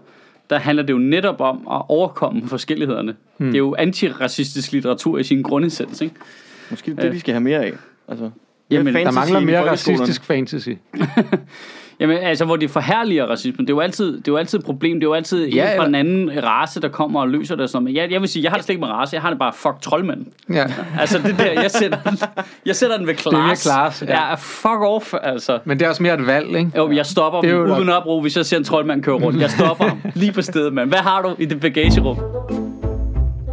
Der handler det jo netop om at overkomme forskellighederne. Hmm. Det er jo antiracistisk litteratur i sin grundessens, ikke? Måske det det, de skal have mere af. Altså, Jamen, der mangler mere racistisk fantasy. <laughs> Jamen, altså, hvor det forhærliger racismen. Det er jo altid, det er jo altid et problem. Det er jo altid ja, en fra eller- en anden race, der kommer og løser det. og Sådan. Men jeg, jeg vil sige, jeg har det slet ikke med race. Jeg har det bare, fuck troldmænd. Ja. <laughs> Altså, det der, jeg sætter, den, jeg sætter den ved er mere class. class, ja. ja. fuck off, altså. Men det er også mere et valg, ikke? Jo, jeg stopper Det er dem uden opbrug, hvis jeg ser en troldmand køre rundt. Jeg stopper <laughs> ham lige på stedet, mand. Hvad har du i det bagagerum?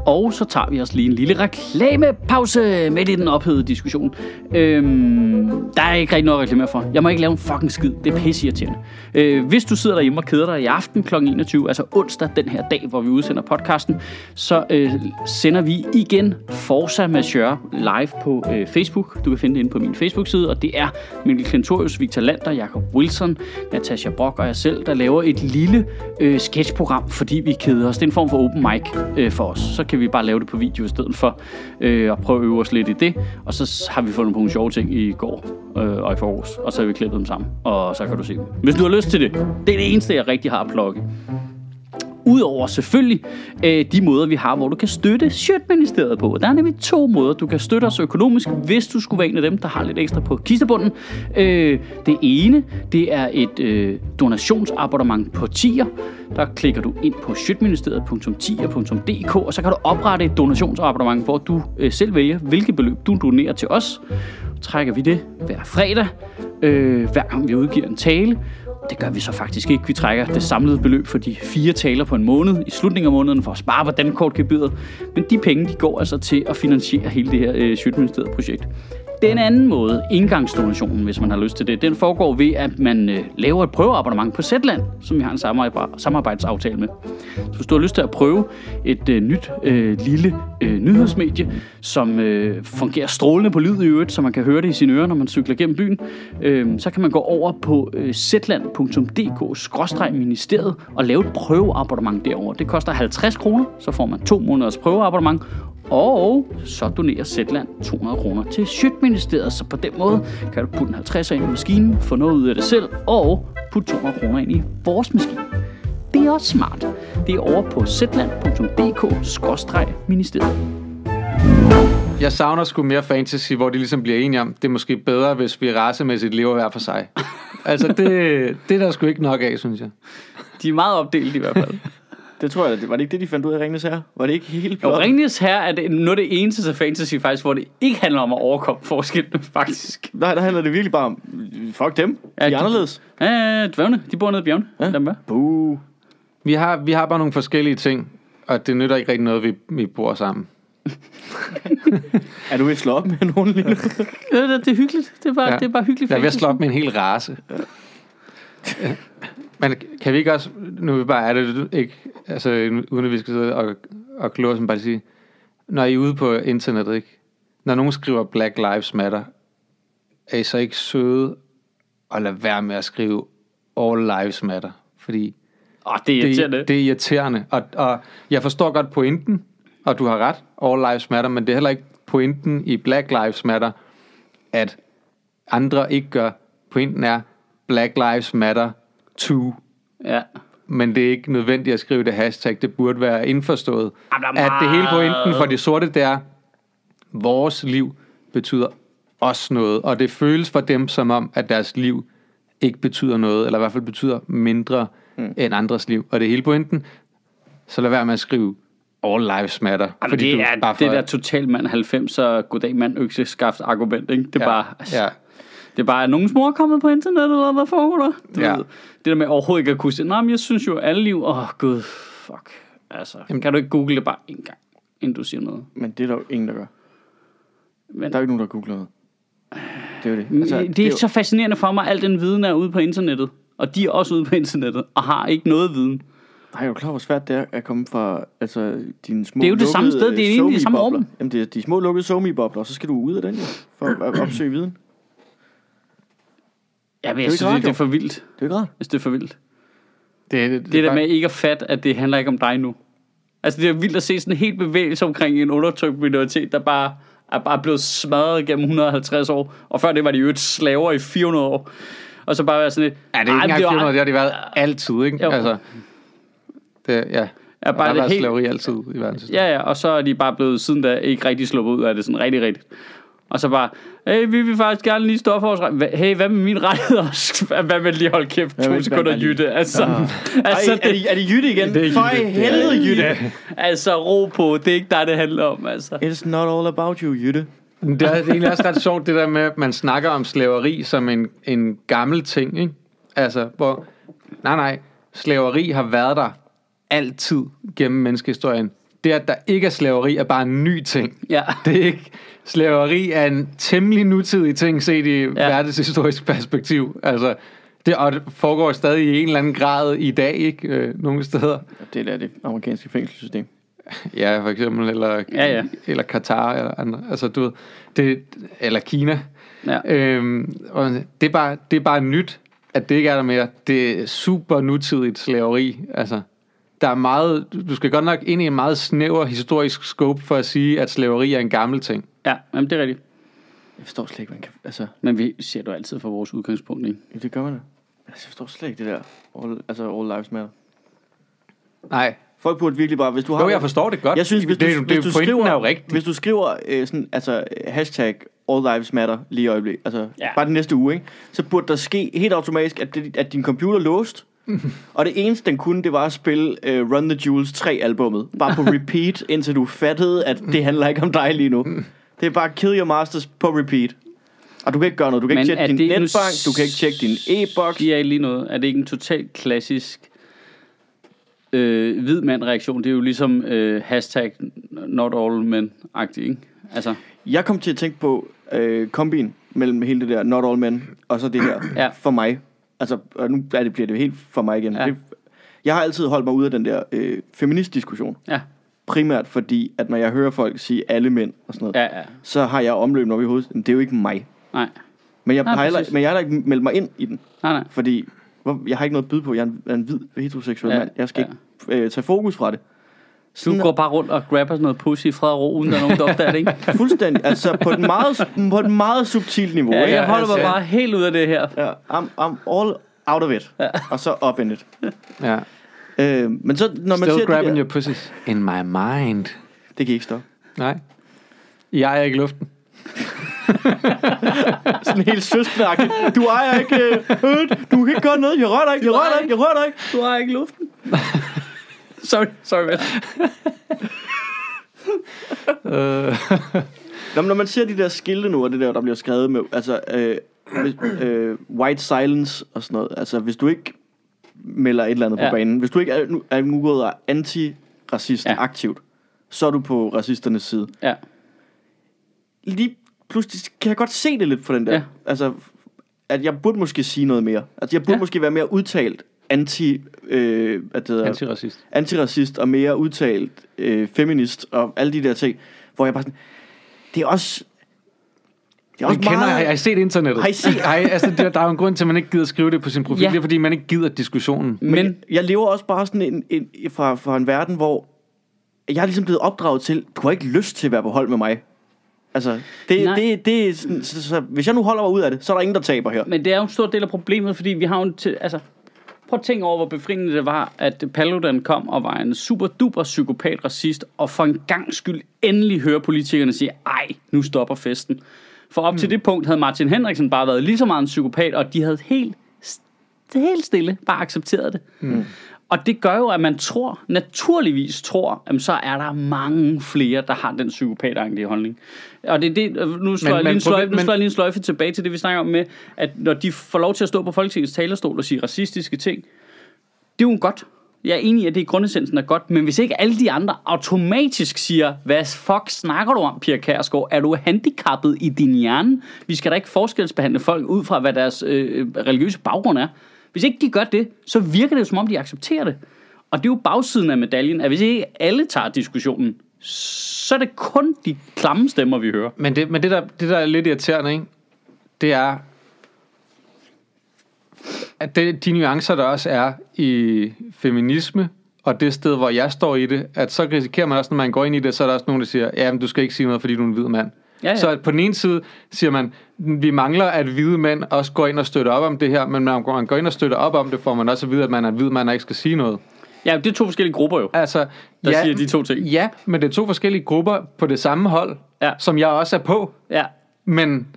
Og så tager vi os lige en lille reklamepause midt i den ophedede diskussion. Øhm, der er ikke rigtig noget at reklamere for. Jeg må ikke lave en fucking skid. Det er pisseirriterende. Øh, hvis du sidder derhjemme og keder dig i aften kl. 21, altså onsdag den her dag, hvor vi udsender podcasten, så øh, sender vi igen Forza Majeure live på øh, Facebook. Du kan finde det inde på min Facebook-side, og det er Mikkel Klintorius, Victor Lander, Jakob Wilson, Natasha Brock og jeg selv, der laver et lille øh, sketchprogram, fordi vi keder os. Det er en form for open mic øh, for os. Så kan vi bare lave det på video i stedet for øh, at prøve at øve os lidt i det. Og så har vi fundet på nogle sjove ting i går øh, og i forårs, og så har vi klippet dem sammen, og så kan du se dem. Hvis du har lyst til det, det er det eneste, jeg rigtig har at plukke. Udover selvfølgelig øh, de måder, vi har, hvor du kan støtte Sjøtministeriet på. Der er nemlig to måder, du kan støtte os økonomisk, hvis du skulle være en af dem, der har lidt ekstra på kistebunden. Øh, det ene, det er et øh, donationsabonnement på tier. Der klikker du ind på sjøtministeriet.tier.dk, og så kan du oprette et donationsabonnement, hvor du øh, selv vælger, hvilket beløb du donerer til os. Trækker vi det hver fredag, øh, hver gang vi udgiver en tale. Det gør vi så faktisk ikke. Vi trækker det samlede beløb for de fire taler på en måned i slutningen af måneden for at spare på dankortgebyret. Men de penge de går altså til at finansiere hele det her øh, Sjøtministeriet-projekt. Den anden måde, indgangsdonationen, hvis man har lyst til det, den foregår ved, at man øh, laver et prøveabonnement på Zetland, som vi har en samarbejdsaftale med. Så hvis du har lyst til at prøve et øh, nyt øh, lille øh, nyhedsmedie, som øh, fungerer strålende på lyd i øvrigt, så man kan høre det i sine ører, når man cykler gennem byen, øh, så kan man gå over på øh, zland.dk-ministeriet og lave et prøveabonnement derover. Det koster 50 kroner, så får man to måneders prøveabonnement, og så donerer Zetland 200 kroner til Sjøtministeriet, så på den måde kan du putte en 50 ind i maskinen, få noget ud af det selv, og putte 200 kroner ind i vores maskine. Det er også smart. Det er over på zetland.dk-ministeriet. Jeg savner sgu mere fantasy, hvor de ligesom bliver enige om, det er måske bedre, hvis vi racemæssigt lever hver for sig. <laughs> altså, det, det er der sgu ikke nok af, synes jeg. De er meget opdelt i hvert fald. <laughs> Det tror jeg, det var det ikke det, de fandt ud af i Ringnes Herre? Var det ikke helt Og plottet? Ringnes her er det noget af det eneste til fantasy faktisk, hvor det ikke handler om at overkomme forskellene faktisk. <laughs> Nej, der handler det virkelig bare om, fuck dem, de Ja, er de- anderledes. Ja, dværgene, de bor nede i bjergene. Ja. Dem er. Buh. Vi har, vi har bare nogle forskellige ting, og det nytter ikke rigtig noget, vi, vi bor sammen. <laughs> Er du ved at slå op med nogen lige nu? Det, er- det er hyggeligt. Det er bare, Ja. ja. det er bare hyggeligt. Jeg er ved at slå op med en hel race. Ja. Men kan vi ikke også, nu er vi bare er det ikke, altså uden at vi skal sidde og, og kloge som bare sige, når I er ude på internettet, ikke? Når nogen skriver Black Lives Matter, er I så ikke søde og lade være med at skrive All Lives Matter? Fordi Åh, det er irriterende. det, det er irriterende. Og, og jeg forstår godt pointen, og du har ret, All Lives Matter, men det er heller ikke pointen i Black Lives Matter, at andre ikke gør. Pointen er Black Lives Matter 2, Ja. men det er ikke nødvendigt at skrive det hashtag. Det burde være indforstået. Jamen, At det hele pointen for de sorte, det er, vores liv betyder også noget, og det føles for dem som om, at deres liv ikke betyder noget, eller i hvert fald betyder mindre mm. end andres liv. Og det er hele pointen. Så lad være med at skrive All Lives Matter. Jamen, det er det der total mand 90 og goddag mand økseskaft argument, ikke? Det er ja, bare, Ja, det er bare, er nogens mor kommet på internettet, eller hvad foregår der? Du Ja. ved, det der med overhovedet ikke at kunne sige, nej, men jeg synes jo, alle liv, åh oh, gud, fuck. Altså, Jamen, kan du ikke google det bare en gang, inden du siger noget? Men det er der jo ingen, der gør. Men, Der er jo ikke nogen, der googler noget. Det er jo det. altså, det, det er så fascinerende for mig, at al den viden er ude på internettet. Og de er også ude på internettet, og har ikke noget viden. Nej, er du klar, hvor svært det er at komme fra altså, dine små Det er jo det samme sted, det er egentlig det samme rum. Jamen, det er de små lukkede somi-bobler, og så skal du ud af den jo, for at <clears throat> opsøge viden. Ja, men jo jeg synes, det, det er jo. for vildt. Det er jo ikke rart. Hvis det er for vildt. det, det, Det der bare- med ikke at fatte, at det handler ikke om dig nu. Altså, det er vildt at se sådan en helt bevægelse omkring en undertrykt minoritet, der bare er bare blevet smadret gennem 150 år. Og før det var de jo et slaver i 400 år. Og så bare være sådan lidt... Ja, det er "Ej, ikke engang var- 400, det har de været altid, ikke? Jo. Altså, det, ja. Ja, Og bare der har det været helt- slaveri altid i verdenshistorien. Ja, ja, og så er de bare blevet siden da ikke rigtig sluppet ud af det sådan rigtig rigtigt. Og så bare, hey, vi vil faktisk gerne lige stå for. Hva- Hey, hvad med min rettigheder? <laughs> hvad med lige holde kæft? Hvad To med- sekunder hvad med lige- jytte. <laughs> Altså, Ej, altså, er, det, er det Jytte igen? Det er For Jytte. Det er- helvede, Jytte. <laughs> altså, ro på. Det er ikke dig, det handler om, altså. It's not all about you, Jytte. Men Det er egentlig også ret sjovt, det der med, at man snakker om slaveri som en, en gammel ting, ikke? Altså, hvor... Nej, nej. Slaveri har været der altid gennem menneskehistorien. Det, at der ikke er slaveri, er bare en ny ting. Ja. Det er ikke... Slaveri er en temmelig nutidig ting, set i ja. verdenshistorisk perspektiv. Altså, det, og det foregår stadig i en eller anden grad i dag, ikke? Øh, nogle steder. Det er det amerikanske fængselssystem. <laughs> Ja, for eksempel, eller, Ja, ja. eller Katar, eller andre. Altså, du ved, det, eller Kina. Ja. Øhm, og det, er bare, det er bare nyt, at det ikke er der mere. Det er super nutidigt slaveri. Altså, der er meget, du skal godt nok ind i en meget snæver historisk scope for at sige, at slaveri er en gammel ting. Ja, jamen, det er rigtigt. Jeg forstår slet ikke, man kan... Altså, Men vi ser du altid fra vores udgangspunkt, ikke? ja, det gør man da. Altså, jeg forstår slet ikke det der. All, altså, all lives matter. Nej, Folk burde virkelig bare, hvis du har... jo, jeg forstår det godt. Jeg synes, hvis du, det, det, hvis du pointen skriver, er jo rigtig. Hvis du skriver øh, sådan, altså, øh, hashtag All Lives Matter lige i øjeblik, altså Ja. bare den næste uge, ikke? så burde der ske helt automatisk, at, det, at din computer låst, <laughs> og det eneste, den kunne, det var at spille uh, Run the Jewels 3-albummet. Bare på <laughs> repeat, indtil du fattede, at det handler ikke om dig lige nu. Det er bare Kill Your Masters på repeat. Og du kan ikke gøre noget. Du kan Men ikke tjekke din det netbank, du kan ikke tjekke din e-boks. Giver jeg lige noget? Er det ikke en totalt klassisk øh, hvid mand reaktion? Det er jo ligesom øh, hashtag not all men-agtigt, ikke? Altså, Jeg kom til at tænke på øh, kombin mellem hele det der Not All Men og så det her <clears throat> Ja. for mig. Altså, og nu er det, bliver det helt for mig igen. Ja. Det, jeg har altid holdt mig ude af den der øh, feministdiskussion. ja, Primært fordi, at når jeg hører folk sige alle mænd og sådan noget, ja, ja. så har jeg omløb op i hovedet. Men Det er jo ikke mig. Nej, Men jeg, Nej, præcis. men jeg har ikke meldt mig ind i den. nej, nej. Fordi hvor, jeg har ikke noget at byde på. Jeg er en, en hvid heteroseksuel Ja, mand. Jeg skal ja. ikke øh, tage fokus fra det. Du går bare rundt og grabber sådan noget pussy og ro, uden der er nogen, der opdager det, ikke? <laughs> Fuldstændig. altså på et meget, på et meget subtilt niveau. Ja, ikke? jeg holder mig altså, bare helt ud af det her. Ja, I'm, I'm all out of it. Ja. Og så up in it. Ja. Øh, men så, når man Still ser grabbing de your der, pussies in my mind. Det kan ikke stoppe. Nej. Jeg er ikke i luften. <laughs> Sådan helt søskenagtigt. Du ejer ikke... Øh, du kan ikke gøre noget. Jeg rører dig ikke. Jeg rører dig ikke. Jeg rører dig ikke. Du har ikke luften. <laughs> sorry, sorry, vel. Øh, Nå, men når man ser de der skilte nu, og det der, der bliver skrevet med... Altså, øh, hvis- øh, white silence og sådan noget. Altså, hvis du ikke melder et eller andet Ja. på banen. Hvis du ikke er, nu, er nu er anti-racist ja. aktivt, så er du på racisternes side. Ja. Lige pludselig kan jeg godt se det lidt på den der. Ja. Altså, at jeg burde måske sige noget mere. Altså, jeg burde Ja. måske være mere udtalt anti, øh, hvad det hedder, Antiracist. antiracist og mere udtalt øh, feminist og alle de der ting, hvor jeg bare sådan, det er også, det er Jeg også kender, meget, har, har I set internettet? Har I set- Har I, altså, der, der er jo en grund til, at man ikke gider skrive det på sin profil. Ja. Det er, fordi man ikke gider diskussionen. men, Men- men jeg lever også bare sådan en, en, fra, fra en verden, hvor jeg er ligesom blevet opdraget til, du har ikke lyst til at være på hold med mig. Altså, det, Nej. det, det sådan, så, så, hvis jeg nu holder mig ud af det, så er der ingen, der taber her. Men det er jo en stor del af problemet, fordi vi har jo en til, altså, prøv at tænke over, hvor befriende det var, at Paludan kom og var en super duper psykopat racist, og for en gang skyld endelig høre politikerne sige, ej, nu stopper festen. For op mm. til det punkt havde Martin Henriksen bare været lige så meget en psykopat, og de havde helt, helt stille bare accepteret det. Mm. Og det gør jo, at man tror, naturligvis tror, at så er der mange flere, der har den psykopatagtige holdning. Og det er det, nu slår, Men- jeg, lige men en sløjfe, nu slår jeg lige en sløjfe tilbage til det, vi snakker om med, at når de får lov til at stå på Folketingets talerstol og sige racistiske ting, det er jo godt. Jeg er enig i, at det i grundessensen er godt, men hvis ikke alle de andre automatisk siger, hvad fuck snakker du om, Pia Kærsgaard? Er du handicappet i din hjerne? Vi skal da ikke forskelsbehandle folk ud fra, hvad deres øh, religiøse baggrund er. Hvis ikke de gør det, så virker det jo som om, de accepterer det. Og det er jo bagsiden af medaljen, at hvis ikke alle tager diskussionen, så er det kun de klamme stemmer, vi hører. Men det, men det, der, det der er lidt irriterende, ikke? det er, at det, de nuancer, der også er i feminisme, og det sted, hvor jeg står i det, at så risikerer man også, når man går ind i det, så er der også nogen, der siger, ja, men du skal ikke sige noget, fordi du er en hvid mand. Ja, ja. Så på den ene side siger man, vi mangler, at hvide mænd også går ind og støtter op om det her, men når man går ind og støtter op om det, får man også at vide, at man er en hvid mand og ikke skal sige noget. Ja, det er to forskellige grupper jo. Altså, Der siger de to ting. Ja, men det er to forskellige grupper på det samme hold, Ja. som jeg også er på Ja, men,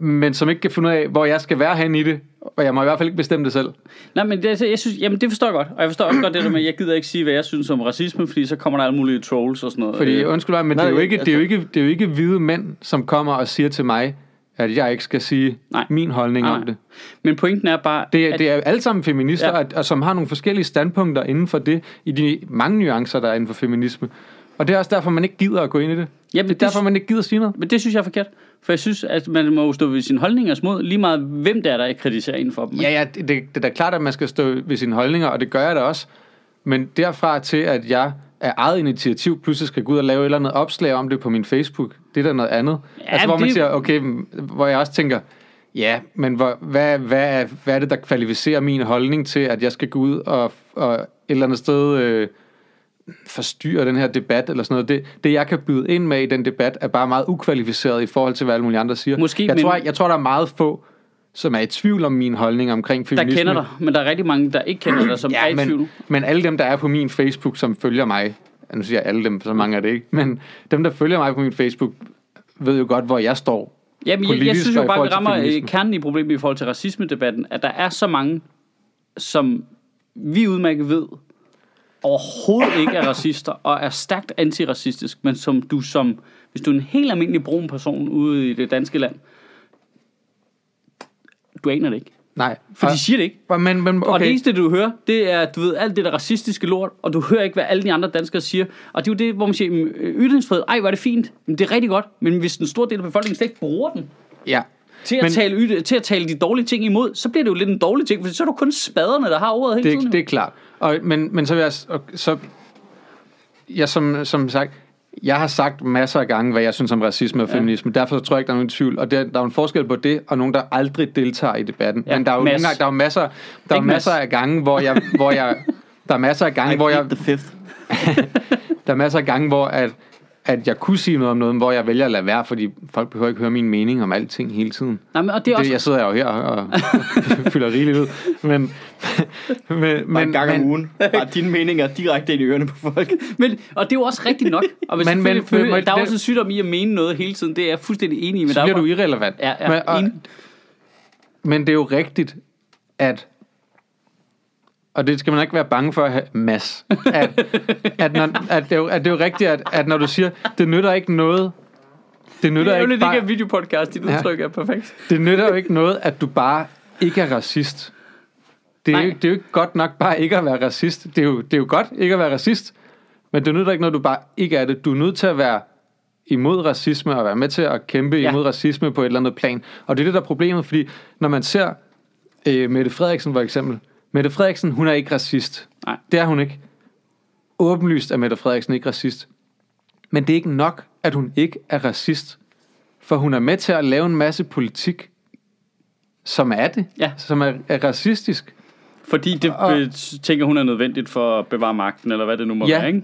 men som ikke kan finde ud af, hvor jeg skal være hen i det. Og jeg må i hvert fald ikke bestemme det selv. Nej, men det, jeg synes, jamen det forstår jeg godt. Og jeg forstår også godt det der med, at jeg gider ikke sige, hvad jeg synes om racisme, fordi så kommer der alle mulige trolls og sådan noget. Fordi, Øh, undskyld mig, men Nej, det er, jo altså- ikke, det, er jo ikke, det er jo ikke hvide mænd, som kommer og siger til mig, at jeg ikke skal sige Nej. min holdning nej, om nej. det. Men pointen er bare, Det, er- at, det er alle sammen feminister, Ja. ja. og, og som har nogle forskellige standpunkter inden for det, i de mange nuancer, der er inden for feminisme. Og det er også derfor, man ikke gider at gå ind i det. Jamen, det er derfor, man ikke gider at sige noget. men det synes jeg er forkert. For jeg synes, at man må jo stå ved sin holdningers mod, lige meget hvem det er, der kritiserer inden for dem. Ja, ja, det, det, er da klart, at man skal stå ved sine holdninger, og det gør jeg da også. Men derfra til, at jeg af eget initiativ pludselig skal gå ud og lave et eller andet opslag om det på min Facebook, det er da noget andet. Ja, altså, hvor man det- siger, okay, hvor jeg også tænker, ja, men hvor, hvad, hvad, er, hvad er det, der kvalificerer min holdning til, at jeg skal gå ud og, og et eller andet sted øh, forstyrre den her debat, eller sådan noget. Det, det, jeg kan byde ind med i den debat, er bare meget ukvalificeret i forhold til, hvad alle mulige andre siger. Måske, jeg, men- tror, jeg, jeg tror, der er meget få, som er i tvivl om min holdning omkring der feminisme. kender dig, men der er rigtig mange, der ikke kender dig, som er i tvivl. men, men alle dem, der er på min Facebook, som følger mig, nu siger jeg alle dem, for så mange er det ikke, men dem, der følger mig på min Facebook, ved jo godt, hvor jeg står. Jamen, jeg, jeg synes jo bare, vi rammer øh, feminisme. kernen i problemet i forhold til racisme-debatten, at der er så mange, som vi udmærket ved, overhovedet ikke er racister, og er stærkt antiracistisk, men som du som, hvis du er en helt almindelig brun person ude i det danske land, du aner det ikke. Nej. For de siger det ikke. Og, men, men, Okay. Og det eneste, du hører, det er, du ved, alt det der racistiske lort, og du hører ikke, hvad alle de andre danskere siger. Og det er jo det, hvor man siger, "Mm, ytringsfrihed, ej, hvor er det fint, men det er rigtig godt, men hvis en stor del af befolkningen slet ikke bruger den, Ja. Til at, Men- tale, til at tale de dårlige ting imod, så bliver det jo lidt en dårlig ting, for så er du kun spaderne, der har ordet hele tiden. Det, det er klart. Og, men, men så vil jeg... og, så, jeg som, som sagt, jeg har sagt masser af gange, hvad jeg synes om racisme og feminisme. Ja. Derfor tror jeg ikke, der er nogen tvivl. Og der, der er en forskel på det, og nogen, der aldrig deltager i debatten. Ja, men der er jo, Mads. nogle gange, der er masser, der er masser Mads. af gange, hvor jeg... Hvor jeg der er masser af gange, I hvor jeg, the fifth. <laughs> der er masser af gange, hvor at, at jeg kunne sige noget om noget, hvor jeg vælger at lade være, fordi folk behøver ikke høre min mening om alting hele tiden. Nej, men, og det er også... Det, jeg sidder jo her og <laughs> fylder rigeligt ud. Men, <laughs> men, Bare men, en gang om men, ugen. Bare <laughs> dine meninger direkte ind i ørerne på folk. Men, og det er jo også rigtigt nok. Og hvis Men- men, føler, men- der er det- også en sygdom i at mene noget hele tiden. Det er jeg fuldstændig enig i. Men så der bliver er du bare- irrelevant. Ja, ja, men, og, men det er jo rigtigt, at og det skal man ikke være bange for at have mas. At, at, når, at, det, er jo, at det er jo rigtigt, at, at når du siger, det nytter ikke noget, det Det nytter er jo ikke lidt ikke bare, en videopodcast. Dit Ja. udtryk er perfekt. det nytter jo ikke noget, at du bare ikke er racist. Det er, Nej. jo, det er jo ikke godt nok bare ikke at være racist. Det er jo, det er jo godt ikke at være racist. Men det nytter ikke, når du bare ikke er det. Du er nødt til at være imod racisme og være med til at kæmpe ja. imod racisme på et eller andet plan. Og det er det, der er problemet, fordi når man ser øh, Mette Frederiksen for eksempel. Mette Frederiksen, hun er ikke racist. Nej. Det er hun ikke. Åbenlyst er Mette Frederiksen ikke racist. Men det er ikke nok, at hun ikke er racist. For hun er med til at lave en masse politik, som er det. Ja. Som er, er racistisk. Fordi det Og- tænker hun er nødvendigt for at bevare magten, eller hvad det nu må Ja. være, ikke?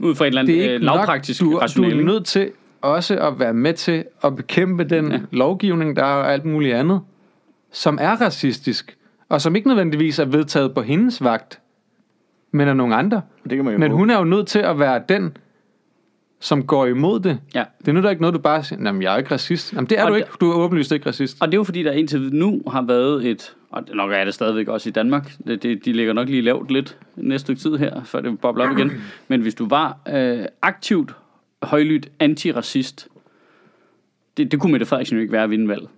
Ud fra et eller Det er andet ikke øh, nok. lavpraktisk Du, du rationale. er ikke? nødt til også at være med til at bekæmpe den ja. lovgivning, der er og alt muligt andet, som er racistisk, og som ikke nødvendigvis er vedtaget på hendes vagt, men af nogle andre. Det kan man jo Men håbe. hun er jo nødt til at være den, som går imod det. Ja. Det nytter ikke noget, du bare siger, jamen jeg er ikke racist. Jamen det er Og du ikke. Du er åbenlyst ikke racist. Og det er jo fordi, der indtil nu har været et, og det nok er det stadigvæk også i Danmark, det, det, de ligger nok lige lavt lidt næste stykke tid her, før det bobler op igen. <clears throat> Men hvis du var øh, aktivt, højlydt antiracist, det, det kunne Mette Frederiksen jo ikke være at vinde valget.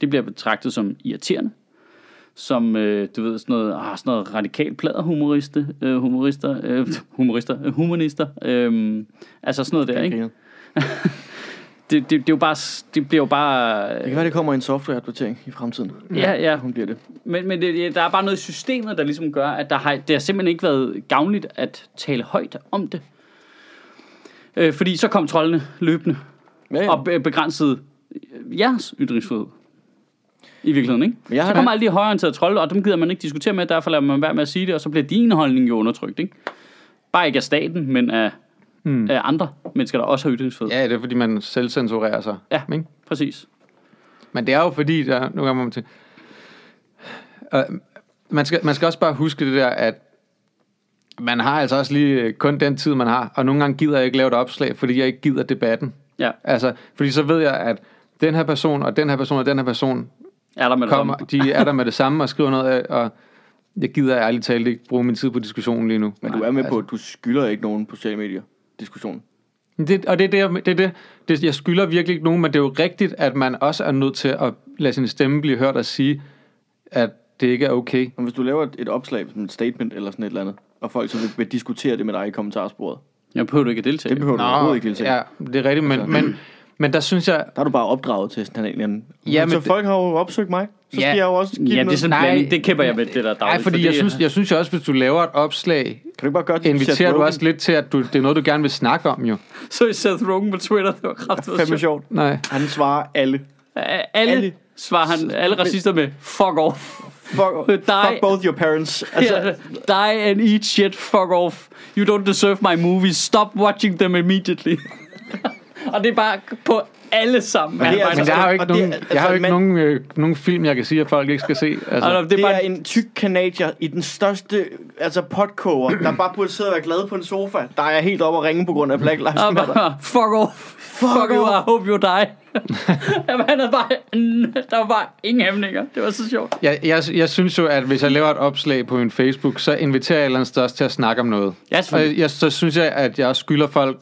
Det bliver betragtet som irriterende, som, øh, du ved, sådan noget, ah, sådan noget radikal pladerhumoriste, øh, humorister, øh, <laughs> humorister, øh, humanister, øh, altså sådan noget der, ikke? <laughs> Det, det, det, er jo bare, det bliver jo bare... Det kan være, det kommer en softwareopdatering i fremtiden. Ja, ja. Hun bliver det. Men, men det, der er bare noget i systemet, der ligesom gør, at der har, det har simpelthen ikke været gavnligt at tale højt om det. Øh, fordi så kom troldene løbende Ja, ja. og be- begrænsede jeres ytringsfrihed. I virkeligheden, ikke? Jeg så kommer alle de højorienterede trolde, og dem gider man ikke diskutere med, derfor lader man være med at sige det, og så bliver din holdning jo undertrykt, ikke? Bare ikke af staten, men af, mm. af andre mennesker, der også har ytringsfrihed. Ja, det er fordi, man selv censurerer sig. ja Ikke? præcis. Men det er jo fordi, der nu kommer man til... Uh, man, skal, man skal også bare huske det der, at man har altså også lige øh, kun den tid, man har, og nogle gange gider jeg ikke lave et opslag, fordi jeg ikke gider debatten. Ja, Altså, fordi så ved jeg, at den her person, og den her person, og den her person er der med det kommer, samme. de er der med det samme og skriver noget af, og jeg gider ærligt talt ikke bruge min tid på diskussionen lige nu. Men du er med på, at du skylder ikke nogen på sociale medier diskussion. Det, og det er det, jeg- det, er det, det, jeg skylder virkelig ikke nogen, men det er jo rigtigt, at man også er nødt til at lade sin stemme blive hørt og sige, at det ikke er okay. Og hvis du laver et, et opslag, et statement eller sådan et eller andet, og folk så vil, vil diskutere det med dig i kommentarsporet, Jeg behøver du ikke at deltage. det behøver du overhovedet ikke deltage. ja, det er rigtigt, men, men, men der synes jeg, Der er du bare opdraget til sådan en anden. Ja, men så folk har jo opsøgt mig, så skal Ja. jeg jo også give Ja, det er sådan Nej. blanding. Det kæmper jeg med, det der dagligt. nej, fordi jeg synes, jeg synes jo også, hvis du laver et opslag, Kan du ikke bare gøre det? inviterer du også lidt til, at du, det er noget, du gerne vil snakke om jo. Så i Seth Rogen på Twitter, det var kraftigt Fandme sjovt. Nej. Han svarer alle. Alle, Alle. alle svarer han, alle racister med, fuck off. Fuck, <laughs> Dig- fuck both your parents. <laughs> Altså, Altså, die and eat shit, fuck off. You don't deserve my movies. Stop watching them immediately. <laughs> <laughs> og det er bare på alle sammen. Men det er Men altså- jeg har jo ikke og det- nogen, altså, jeg har jo ikke man- nogen, øh, nogen film, jeg kan sige, at folk ikke skal se. Altså, bare, det, det er er bare, en tyk kanadier i den største altså potkoger, der bare burde sidde og være glad på en sofa, der er helt oppe og ringe på grund af Black Lives Matter. <laughs> fuck off. Fuck you, I hope you die. Jamen, han havde bare, der var bare ingen hæmninger. Det var så sjovt. Jeg, jeg, jeg synes jo, at hvis jeg laver et opslag på min Facebook, så inviterer jeg et eller andet til at snakke om noget. Ja, Og selvfølgelig. jeg, så synes jeg, at jeg også skylder folk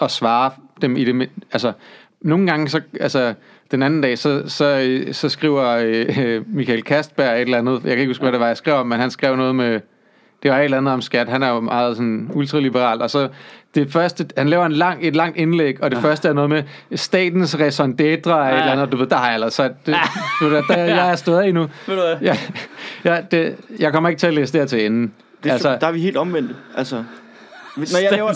at svare dem i det... Altså, nogle gange, så, altså, den anden dag, så, så, så skriver øh, Michael Kastberg et eller andet. Jeg kan ikke huske, hvad det var, jeg skrev om, men han skrev noget med... Det var et eller andet om skat. Han er jo meget sådan ultraliberal. Og så det første, han laver en lang, et langt indlæg, og det ja. første er noget med statens raison d'etre, ja. et eller andet. Du ved, der har jeg altså... Det, du ved, der, jeg er stået i nu. <laughs> Ved du hvad? Ja, ja det, jeg kommer ikke til at læse det her til enden. Det altså, der er vi helt omvendt. Altså, når jeg laver,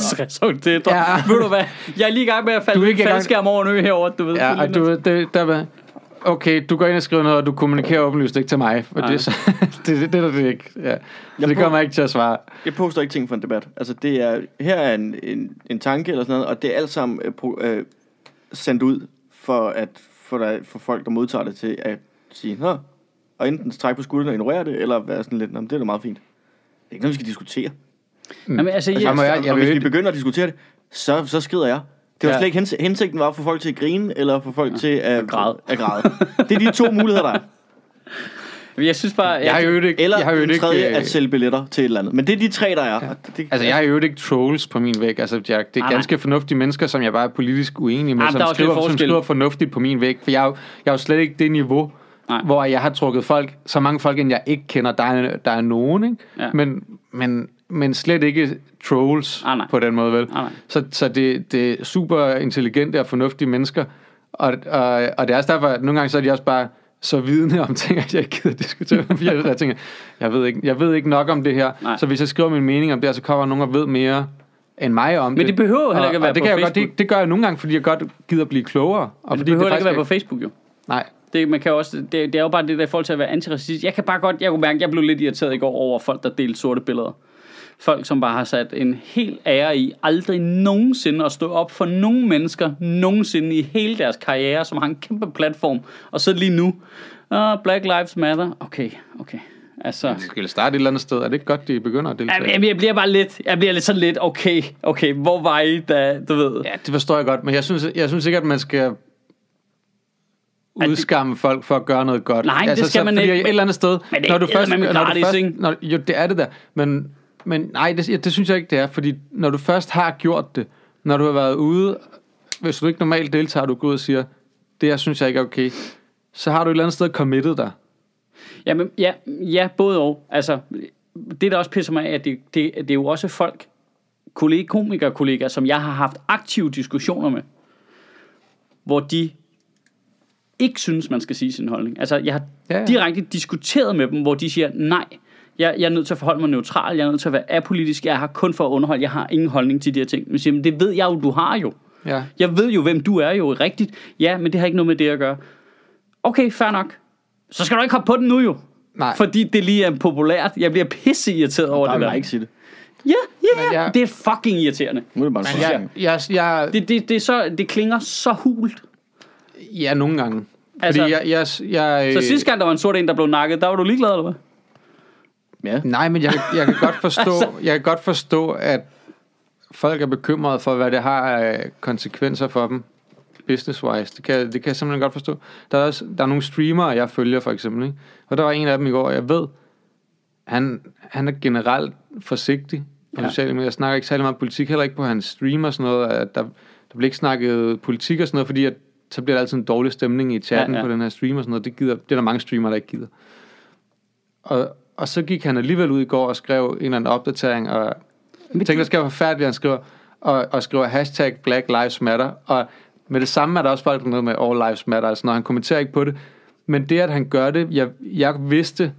d'être. Ja. Ved du hvad? Jeg er lige i gang med at falde er gang- faldskærm over nu herovre, du ved. ja, og du, det, der var, okay, du går ind og skriver noget, og du kommunikerer åbenlyst ikke til mig. For Nej. det, er så, <laughs> det, det, det er det ikke. Ja. Så det kommer jeg ikke til at svare. jeg poster ikke ting for en debat. Altså, det er, her er en, en, en tanke eller sådan noget, og det er alt sammen øh, øh, sendt ud for, at, for, der, for folk, der modtager det til at sige, Nå, og enten trække på skuldrene og ignorere det, eller være sådan lidt, Nå, det er da meget fint. Det er ikke noget, vi skal diskutere. Jamen, altså, Altså, jeg, jeg- jeg, jeg og hvis vi begynder at diskutere det, så, så skrider jeg. Det var Ja. ja. slet ikke hens- hensigten var at få folk til at grine, eller få folk til at, At græde. At græde. Det er de to muligheder, der er. <laughs> jeg synes bare... Jeg har jo ikke, Eller jeg har jo den ikke, tredje, øh, at sælge billetter til et eller andet. Men det er de tre, der er. Og Det, Altså, jeg har jo ikke trolls på min væg. Altså, jeg, det er Nej, ganske fornuftige mennesker, som jeg bare er politisk uenig med, er som, skriver, som skriver fornuftigt på min væg. For jeg er jo, jeg er jo slet ikke det niveau, Nej. hvor jeg har trukket folk, så mange folk, end jeg ikke kender. Der er, der er nogen, ikke? Ja. Men, men, men slet ikke trolls Ah, nej. på den måde, vel? Ah, nej. Så, så det, det er super intelligente og fornuftige mennesker, og, og, og det er også derfor, at nogle gange så er de også bare så vidne om ting, at jeg ikke gider diskutere fordi jeg, jeg tænker, jeg ved, ikke, jeg ved ikke nok om det her, Nej. så hvis jeg skriver min mening om det her, så kommer nogen, der ved mere end mig om Men det behøver heller og, ikke at være og det på kan jeg godt, Facebook. det, det gør jeg nogle gange, fordi jeg godt gider blive klogere. Og Men det behøver ikke faktisk være på Facebook, jo. Nej, Det, man kan også, det, det er jo bare det der i forhold til at være antiracist. Jeg kan bare godt, jeg kunne mærke, jeg blev lidt irriteret i går over folk, der delte sorte billeder. Folk, som bare har sat en helt ære i aldrig nogensinde at stå op for nogen mennesker, nogensinde i hele deres karriere, som har en kæmpe platform. Og så lige nu, oh, Black Lives Matter. Okay, okay. Altså, de skal starte et eller andet sted. Er det ikke godt, de begynder at deltage? Jamen, jeg bliver bare lidt, jeg bliver lidt sådan lidt, okay, okay, hvor var I, da, du ved? Ja, det forstår jeg godt, men jeg synes, jeg synes ikke, at man skal udskamme folk for at gøre noget godt. Altså, Nej, det skal så, man ikke, Et eller andet sted, men det når du først, når du først, når, jo, det er det der, men, men nej, det, det synes jeg ikke, det er, fordi når du først har gjort det, når du har været ude, hvis du ikke normalt deltager, du går ud og siger, det her synes jeg ikke er okay, så har du et eller andet sted committet dig. Jamen, ja, ja, både og. Altså, det der også pisser mig af, at det, det, det er jo også folk, kollega, komikerkollegaer, som jeg har haft aktive diskussioner med, hvor de ikke synes, man skal sige sin holdning. Altså, jeg har ja. ja. direkte diskuteret med dem, hvor de siger, nej, jeg, jeg er nødt til at forholde mig neutral, jeg er nødt til at være apolitisk, jeg har kun for at underholde, jeg har ingen holdning til de her ting. Men siger, men det ved jeg jo, du har jo. Ja. Jeg ved jo, hvem du er jo, rigtigt. Ja, men det har ikke noget med det at gøre. Okay, fair nok. Så skal du ikke hoppe på den nu jo. Nej. Fordi det lige er populært. Jeg bliver pisse irriteret over Bare det vil der. jeg ikke sige det. Ja, ja, Men ja. jeg- Det er fucking irriterende. Nu er det bare Men jeg, jeg, jeg, Det, det, det, er så, det klinger så hult. ja, nogle gange. Altså, Fordi jeg, jeg, jeg, Så sidste gang, der var en sort en, der blev nakket, der var du ligeglad, eller hvad? Ja. Nej, men jeg, jeg kan godt forstå, <laughs> jeg kan godt forstå, at folk er bekymrede for, hvad det har af konsekvenser for dem, business-wise. Det kan, det kan jeg simpelthen godt forstå. Der er, også, der er nogle streamere, jeg følger for eksempel, ikke? og der var en af dem i går, og jeg ved, han, han er generelt forsigtig på Ja. sociale medier. Jeg snakker ikke særlig meget politik, heller ikke på hans stream og sådan noget. At der, der bliver ikke snakket politik og sådan noget, fordi at, så bliver der altid en dårlig stemning i chatten ja. ja. på den her stream og sådan noget. Det, gider, det er der mange streamere, der ikke gider. Og, og så gik han alligevel ud i går og skrev en eller anden opdatering, og jeg tænkte, det skal være forfærdeligt, han skriver, og, og skriver hashtag Black Lives Matter, og med det samme er der også folk, der er noget med All Lives Matter, altså når han kommenterer ikke på det, men det, at han gør det, jeg, jeg vidste,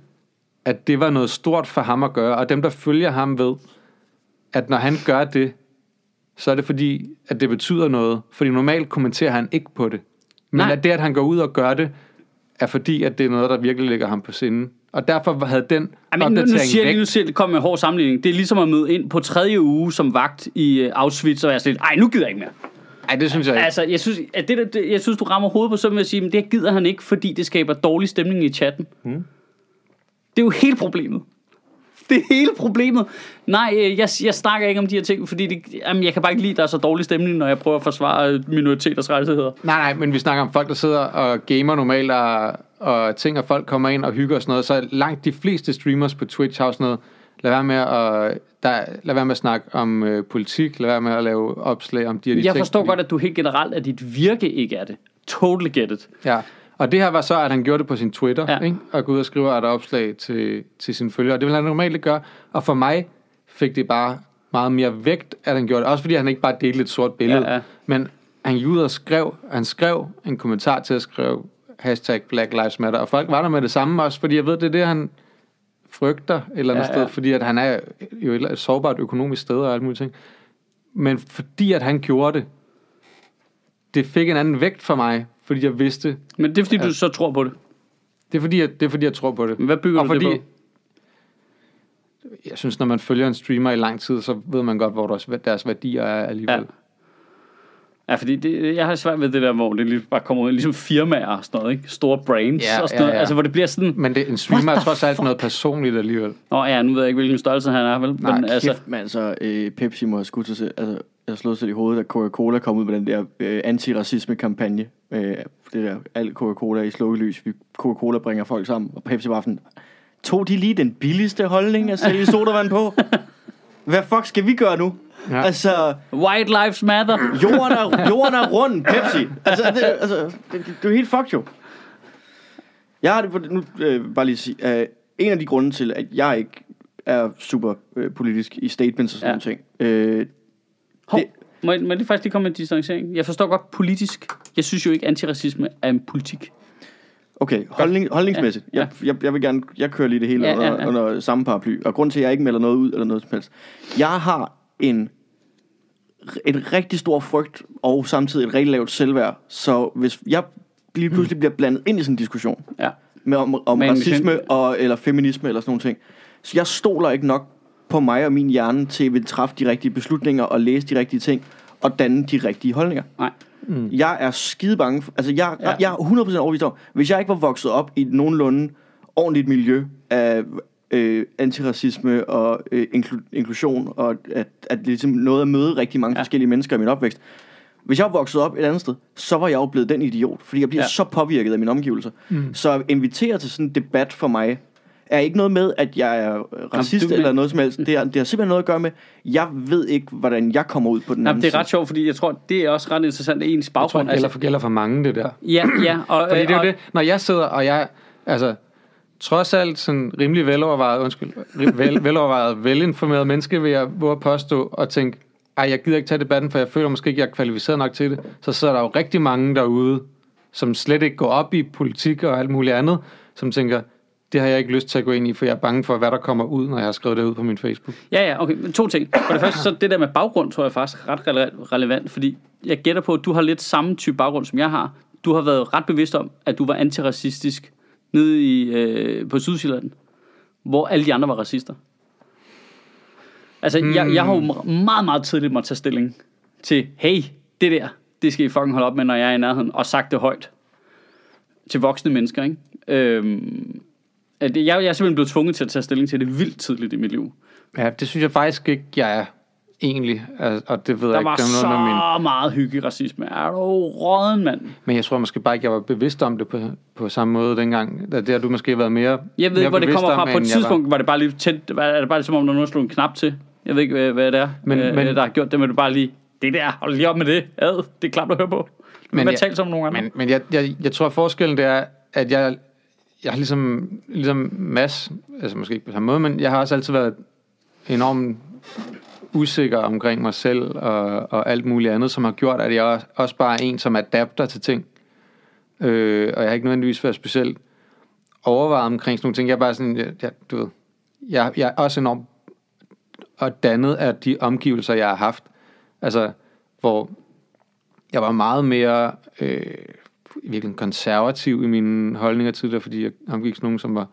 at det var noget stort for ham at gøre, og dem, der følger ham, ved, at når han gør det, så er det fordi, at det betyder noget, fordi normalt kommenterer han ikke på det. Men Nej. at det, at han går ud og gør det, er fordi, at det er noget, der virkelig ligger ham på sinde. Og derfor havde den Ej, men nu, nu siger jeg lige, nu siger, kom med en hård sammenligning. Det er ligesom at møde ind på tredje uge som vagt i øh, Auschwitz, og jeg er sådan lidt, ej, nu gider jeg ikke mere. Ej, det synes jeg ikke. Altså, jeg synes, at det, det, jeg synes, du rammer hovedet på sådan med at sige, men det gider han ikke, fordi det skaber dårlig stemning i chatten. Hmm. Mm. Det er jo hele problemet. Det er hele problemet. Nej, øh, jeg, jeg snakker ikke om de her ting, fordi det, jamen, jeg kan bare ikke lide, at der er så dårlig stemning, når jeg prøver at forsvare øh, minoriteters rettigheder. Nej, nej, men vi snakker om folk, der sidder og gamer normalt, og, og ting, og folk kommer ind og hygger og sådan noget. Så langt de fleste streamers på Twitch har sådan noget, lad være med at, der, lad være med at snakke om øh, politik, lad være med at lave opslag om de og de Jeg ting. forstår godt, at du helt generelt, at dit virke ikke er det. Totally get it. Ja, og det her var så, at han gjorde det på sin Twitter, Ja. ikke? og gå ud og skrive et opslag til, til sine følgere. Det ville han normalt gøre, og for mig fik det bare meget mere vægt, at han gjorde det. Også fordi han ikke bare delte et sort billede, Ja, ja. men han gik ud og skrev, han skrev en kommentar til at skrive hashtag Black Lives Matter, og folk var der med det samme også, fordi jeg ved, det er det, han frygter et eller andet Ja, ja, sted, fordi at han er jo et, et sårbart økonomisk sted og alt muligt ting. Men fordi at han gjorde det, det fik en anden vægt for mig, fordi jeg vidste, Men det er, fordi du så tror på det. det er fordi, jeg, det er fordi, jeg tror på det. Men hvad bygger og du det fordi, på? Jeg synes, når man følger en streamer i lang tid, så ved man godt, hvor deres, deres værdier er alligevel. Ja. Ja, fordi det, jeg har svært ved det der, hvor det lige bare kommer ud, ligesom firmaer og sådan noget, ikke? Store brains Ja, og sådan noget. ja, ja. Altså, hvor det bliver sådan, Men det, en streamer er trods alt noget personligt alligevel. Nå ja, nu ved jeg ikke, hvilken størrelse han er, vel? Nej, Men altså, Kæft, men altså, øh, Pepsi må have skudt sig selv, altså, jeg slået sig i hovedet, at Coca-Cola kom ud med den der øh, antiracisme-kampagne. Øh, det der, alt Coca-Cola i slukket lys. Vi- Coca-Cola bringer folk sammen, og Pepsi var sådan, tog de lige den billigste holdning at sælge sodavand på? <laughs> Hvad fuck skal vi gøre nu? Ja. Altså, White Lives Matter. jorden er, jorden er rund, Pepsi. Altså, det, altså, det, det, det er helt fucked jo. Jeg har det på, nu øh, bare lige sige, øh, en af de grunde til, at jeg ikke er super øh, politisk i statements og sådan Ja. ja. ting. Øh, Hov, Det- må, jeg, må jeg lige faktisk lige komme med en distancering? Jeg forstår godt politisk. Jeg synes jo ikke, antiracisme er en politik. okay, holdning, holdningsmæssigt. Ja, Ja, Jeg, jeg, jeg vil gerne, jeg kører lige det hele Ja, ja, ja, under, ja. under samme paraply. Og grund til, at jeg ikke melder noget ud eller noget som helst. Jeg har en en rigtig stor frygt og samtidig et rigtig lavt selvværd. Så hvis jeg lige pludselig bliver blandet ind i sådan en diskussion, Ja. med om, om Men racisme hvis- og, eller feminisme eller sådan nogle ting. Så jeg stoler ikke nok på mig og min hjerne til at vil træffe de rigtige beslutninger og læse de rigtige ting og danne de rigtige holdninger. Nej. Mm. Jeg er skide bange. For, altså jeg, ja. jeg er 100% overbevist om, hvis jeg ikke var vokset op i et nogenlunde ordentligt miljø af øh, antiracisme og øh, inklu- inklusion, og at, at ligesom noget at møde rigtig mange Ja. forskellige mennesker i min opvækst. Hvis jeg vokset op et andet sted, så var jeg jo blevet den idiot, fordi jeg bliver Ja. så påvirket af mine omgivelser. Mm. Så at invitere til sådan en debat for mig, er ikke noget med, at jeg er racist du- eller noget som helst. Det, er, det har simpelthen noget at gøre med, jeg ved ikke, hvordan jeg kommer ud på den Nå, anden det er side. ret sjovt, fordi jeg tror, det er også ret interessant, at ens Jeg tror, baggrund... det gælder for, gælder for mange, det der. ja, ja. Og, Fordi det er og, jo det, når jeg sidder, og jeg, altså, trods alt sådan rimelig velovervejet, undskyld, vel, <laughs> velovervejet, velinformeret menneske, vil jeg våge påstå og tænke, ej, jeg gider ikke tage debatten, for jeg føler måske ikke, jeg er kvalificeret nok til det. Så sidder der jo rigtig mange derude, som slet ikke går op i politik og alt muligt andet, som tænker, det har jeg ikke lyst til at gå ind i, for jeg er bange for, hvad der kommer ud, når jeg har skrevet det ud på min Facebook. Ja, ja, okay. Men to ting. For det første, så det der med baggrund, tror jeg faktisk er ret rele- relevant, fordi jeg gætter på, at du har lidt samme type baggrund, som jeg har. Du har været ret bevidst om, at du var antiracistisk nede i, øh, på Sydsjælland, hvor alle de andre var racister. Altså, jeg, jeg har jo meget, meget tidligt måtte tage stilling til, hey, det der, det skal I fucking holde op med, når jeg er i nærheden, og sagt det højt til voksne mennesker, ikke? Øhm, at jeg, jeg er simpelthen blevet tvunget til at tage stilling til det vildt tidligt i mit liv. Ja, det synes jeg faktisk ikke, jeg er egentlig, og det ved Der jeg ikke, var det er så noget min meget hygge racisme. Er du råden, mand? Men jeg tror måske bare ikke, jeg var bevidst om det på, på samme måde dengang. Det har du måske været mere Jeg ved ikke, hvor det kommer fra. om, På et tidspunkt var det bare lige. Var, er det bare som om, der er nogen, der slog en knap til? Jeg ved ikke, hvad, hvad det er, Men- øh, men- der har gjort det, men du bare lige... Det der, hold lige op med det. Ad, det er klart at høre på. Men jeg tale som nogen andre. Men, men jeg, jeg, jeg tror, at forskellen det er, at jeg, jeg har ligesom, ligesom Mads, altså måske ikke på samme måde, men jeg har også altid været enormt usikker omkring mig selv og, og alt muligt andet, som har gjort, at jeg også, også bare er en, som adapter til ting. Øh, og jeg har ikke nødvendigvis været specielt overvejet omkring sådan nogle ting. Jeg er bare sådan, jeg, jeg, du ved, jeg, jeg er også enormt og dannet af de omgivelser, jeg har haft. Altså, hvor jeg var meget mere øh, virkelig konservativ i mine holdninger tidligere, fordi jeg omgik sådan nogen, som var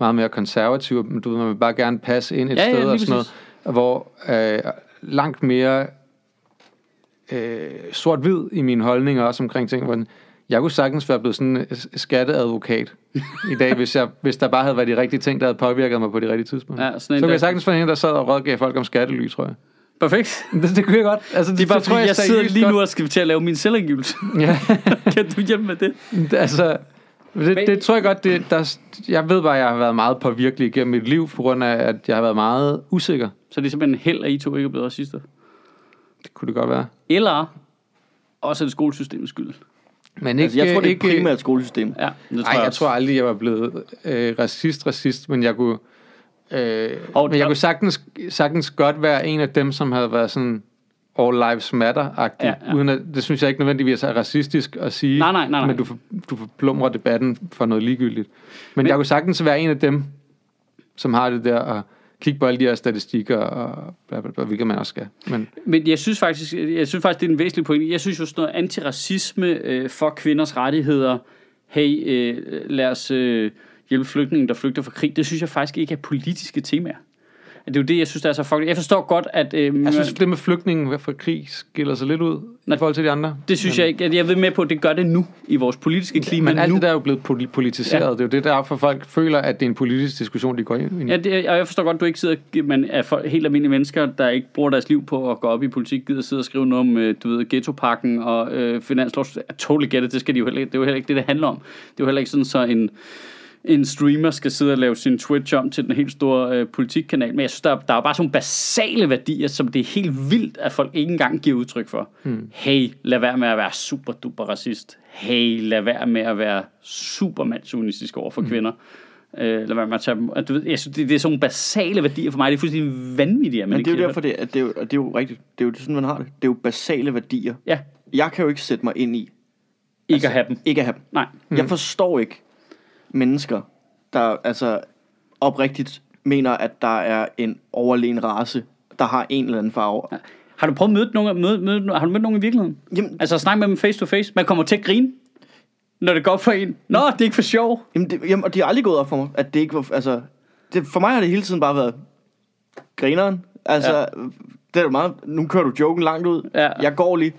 meget mere konservativ, men du ved, man vil bare gerne passe ind et Ja, ja, sted lige og sådan noget, hvor øh, langt mere øh, sort-hvid i mine holdninger, også omkring ting, hvor jeg kunne sagtens være blevet sådan en skatteadvokat i dag, hvis, jeg, hvis der bare havde været de rigtige ting, der havde påvirket mig på de rigtige tidspunkter. Ja, så kunne der- jeg sagtens være en, der sad og rådgav folk om skattely, tror jeg. Perfekt. <laughs> Det, det kunne jeg godt. Altså, Det er bare tror fordi, jeg sidder lige godt- nu og skal til at lave min selvangivelse. Ja. <laughs> kan du hjælpe med det? Det, altså, det, det tror jeg godt, det, der, jeg ved bare, at jeg har været meget påvirkelig gennem mit liv, på grund af, at jeg har været meget usikker. Så det er simpelthen held, at I to ikke er blevet racister. Det kunne det godt være. Eller også er det skolesystemets skyld. Men ikke, Altså, jeg tror, det er ikke, primært skolesystemet. Ja, det Nej, jeg også. tror aldrig, jeg var blevet øh, racist, racist, men jeg kunne, øh, Og- men jeg kunne sagtens, sagtens godt være en af dem, som havde været sådan all lives matter-agtig, Ja, ja. uden at, det synes jeg ikke nødvendigvis er racistisk at sige, Nej, nej, nej, nej. men du, for, du forplumrer debatten for noget ligegyldigt. Men, Men- men jeg kunne sagtens være en af dem, som har det der, og kigge på alle de her statistikker, og bla, bla, bla, hvilket man også skal. Men Men jeg synes faktisk, jeg synes faktisk det er en væsentlig pointe. Jeg synes jo sådan noget antiracisme øh, for kvinders rettigheder, hey, øh, lad os øh, hjælpe flygtninge, der flygter fra krig, det synes jeg faktisk ikke er politiske temaer. Det er jo det, jeg synes, der er så fucking... Jeg forstår godt, at... Øh, jeg synes, det med flygtningen fra krig skiller sig lidt ud Nej, i forhold til de andre. det synes jeg ikke. Jeg- Jeg ved med på, at det gør det nu i vores politiske klima Men alt nu. det der er jo blevet poli- politiseret. Ja. Det er jo det, der er for folk føler, at det er en politisk diskussion, de går ind i. Ja, det, og jeg forstår godt, at du ikke sidder, men er for, helt almindelige mennesker, der ikke bruger deres liv på at gå op i politik, gider sidde og skrive noget om, øh, du ved, ghettopakken og øh, finanslov. I totally get it, det skal de jo heller ikke. Det er jo heller ikke det, det handler om. Det er jo heller ikke sådan, så en, en streamer skal sidde og lave sin Twitch om til den helt store øh, politikkanal. Men jeg synes, der, er- der er bare sådan nogle basale værdier, som det er helt vildt, at folk ikke engang giver udtryk for. Hmm. Hey, lad være med at være super duper racist. Hey, lad være med at være super mandsjunistisk over for hmm. kvinder. Øh, lad være med at tage dem. At, du ved, jeg synes, det, det er sådan nogle basale værdier for mig. Det er fuldstændig vanvittigt, at man Men det er jo derfor, det, at det, er jo, det er jo rigtigt. Det er jo sådan, man har det. Det er jo basale værdier. Ja, Jeg kan jo ikke sætte mig ind i, ikke at have dem. ikke at have dem. Nej. Mm. Jeg forstår ikke mennesker, der altså oprigtigt mener, at der er en overlegen race, der har en eller anden farve. Har du prøvet at møde nogen, møde, møde, har du mødt nogen i virkeligheden? Jamen, Altså at snakke med dem face to face. Man kommer til at grine, når det går for en. Nå, det er ikke for sjov. jamen, det, jamen, og det er aldrig gået op for mig, at det ikke var... Altså, det, for mig har det hele tiden bare været grineren. Altså, ja. det er meget... Nu kører du joken langt ud. Ja. Jeg går lige.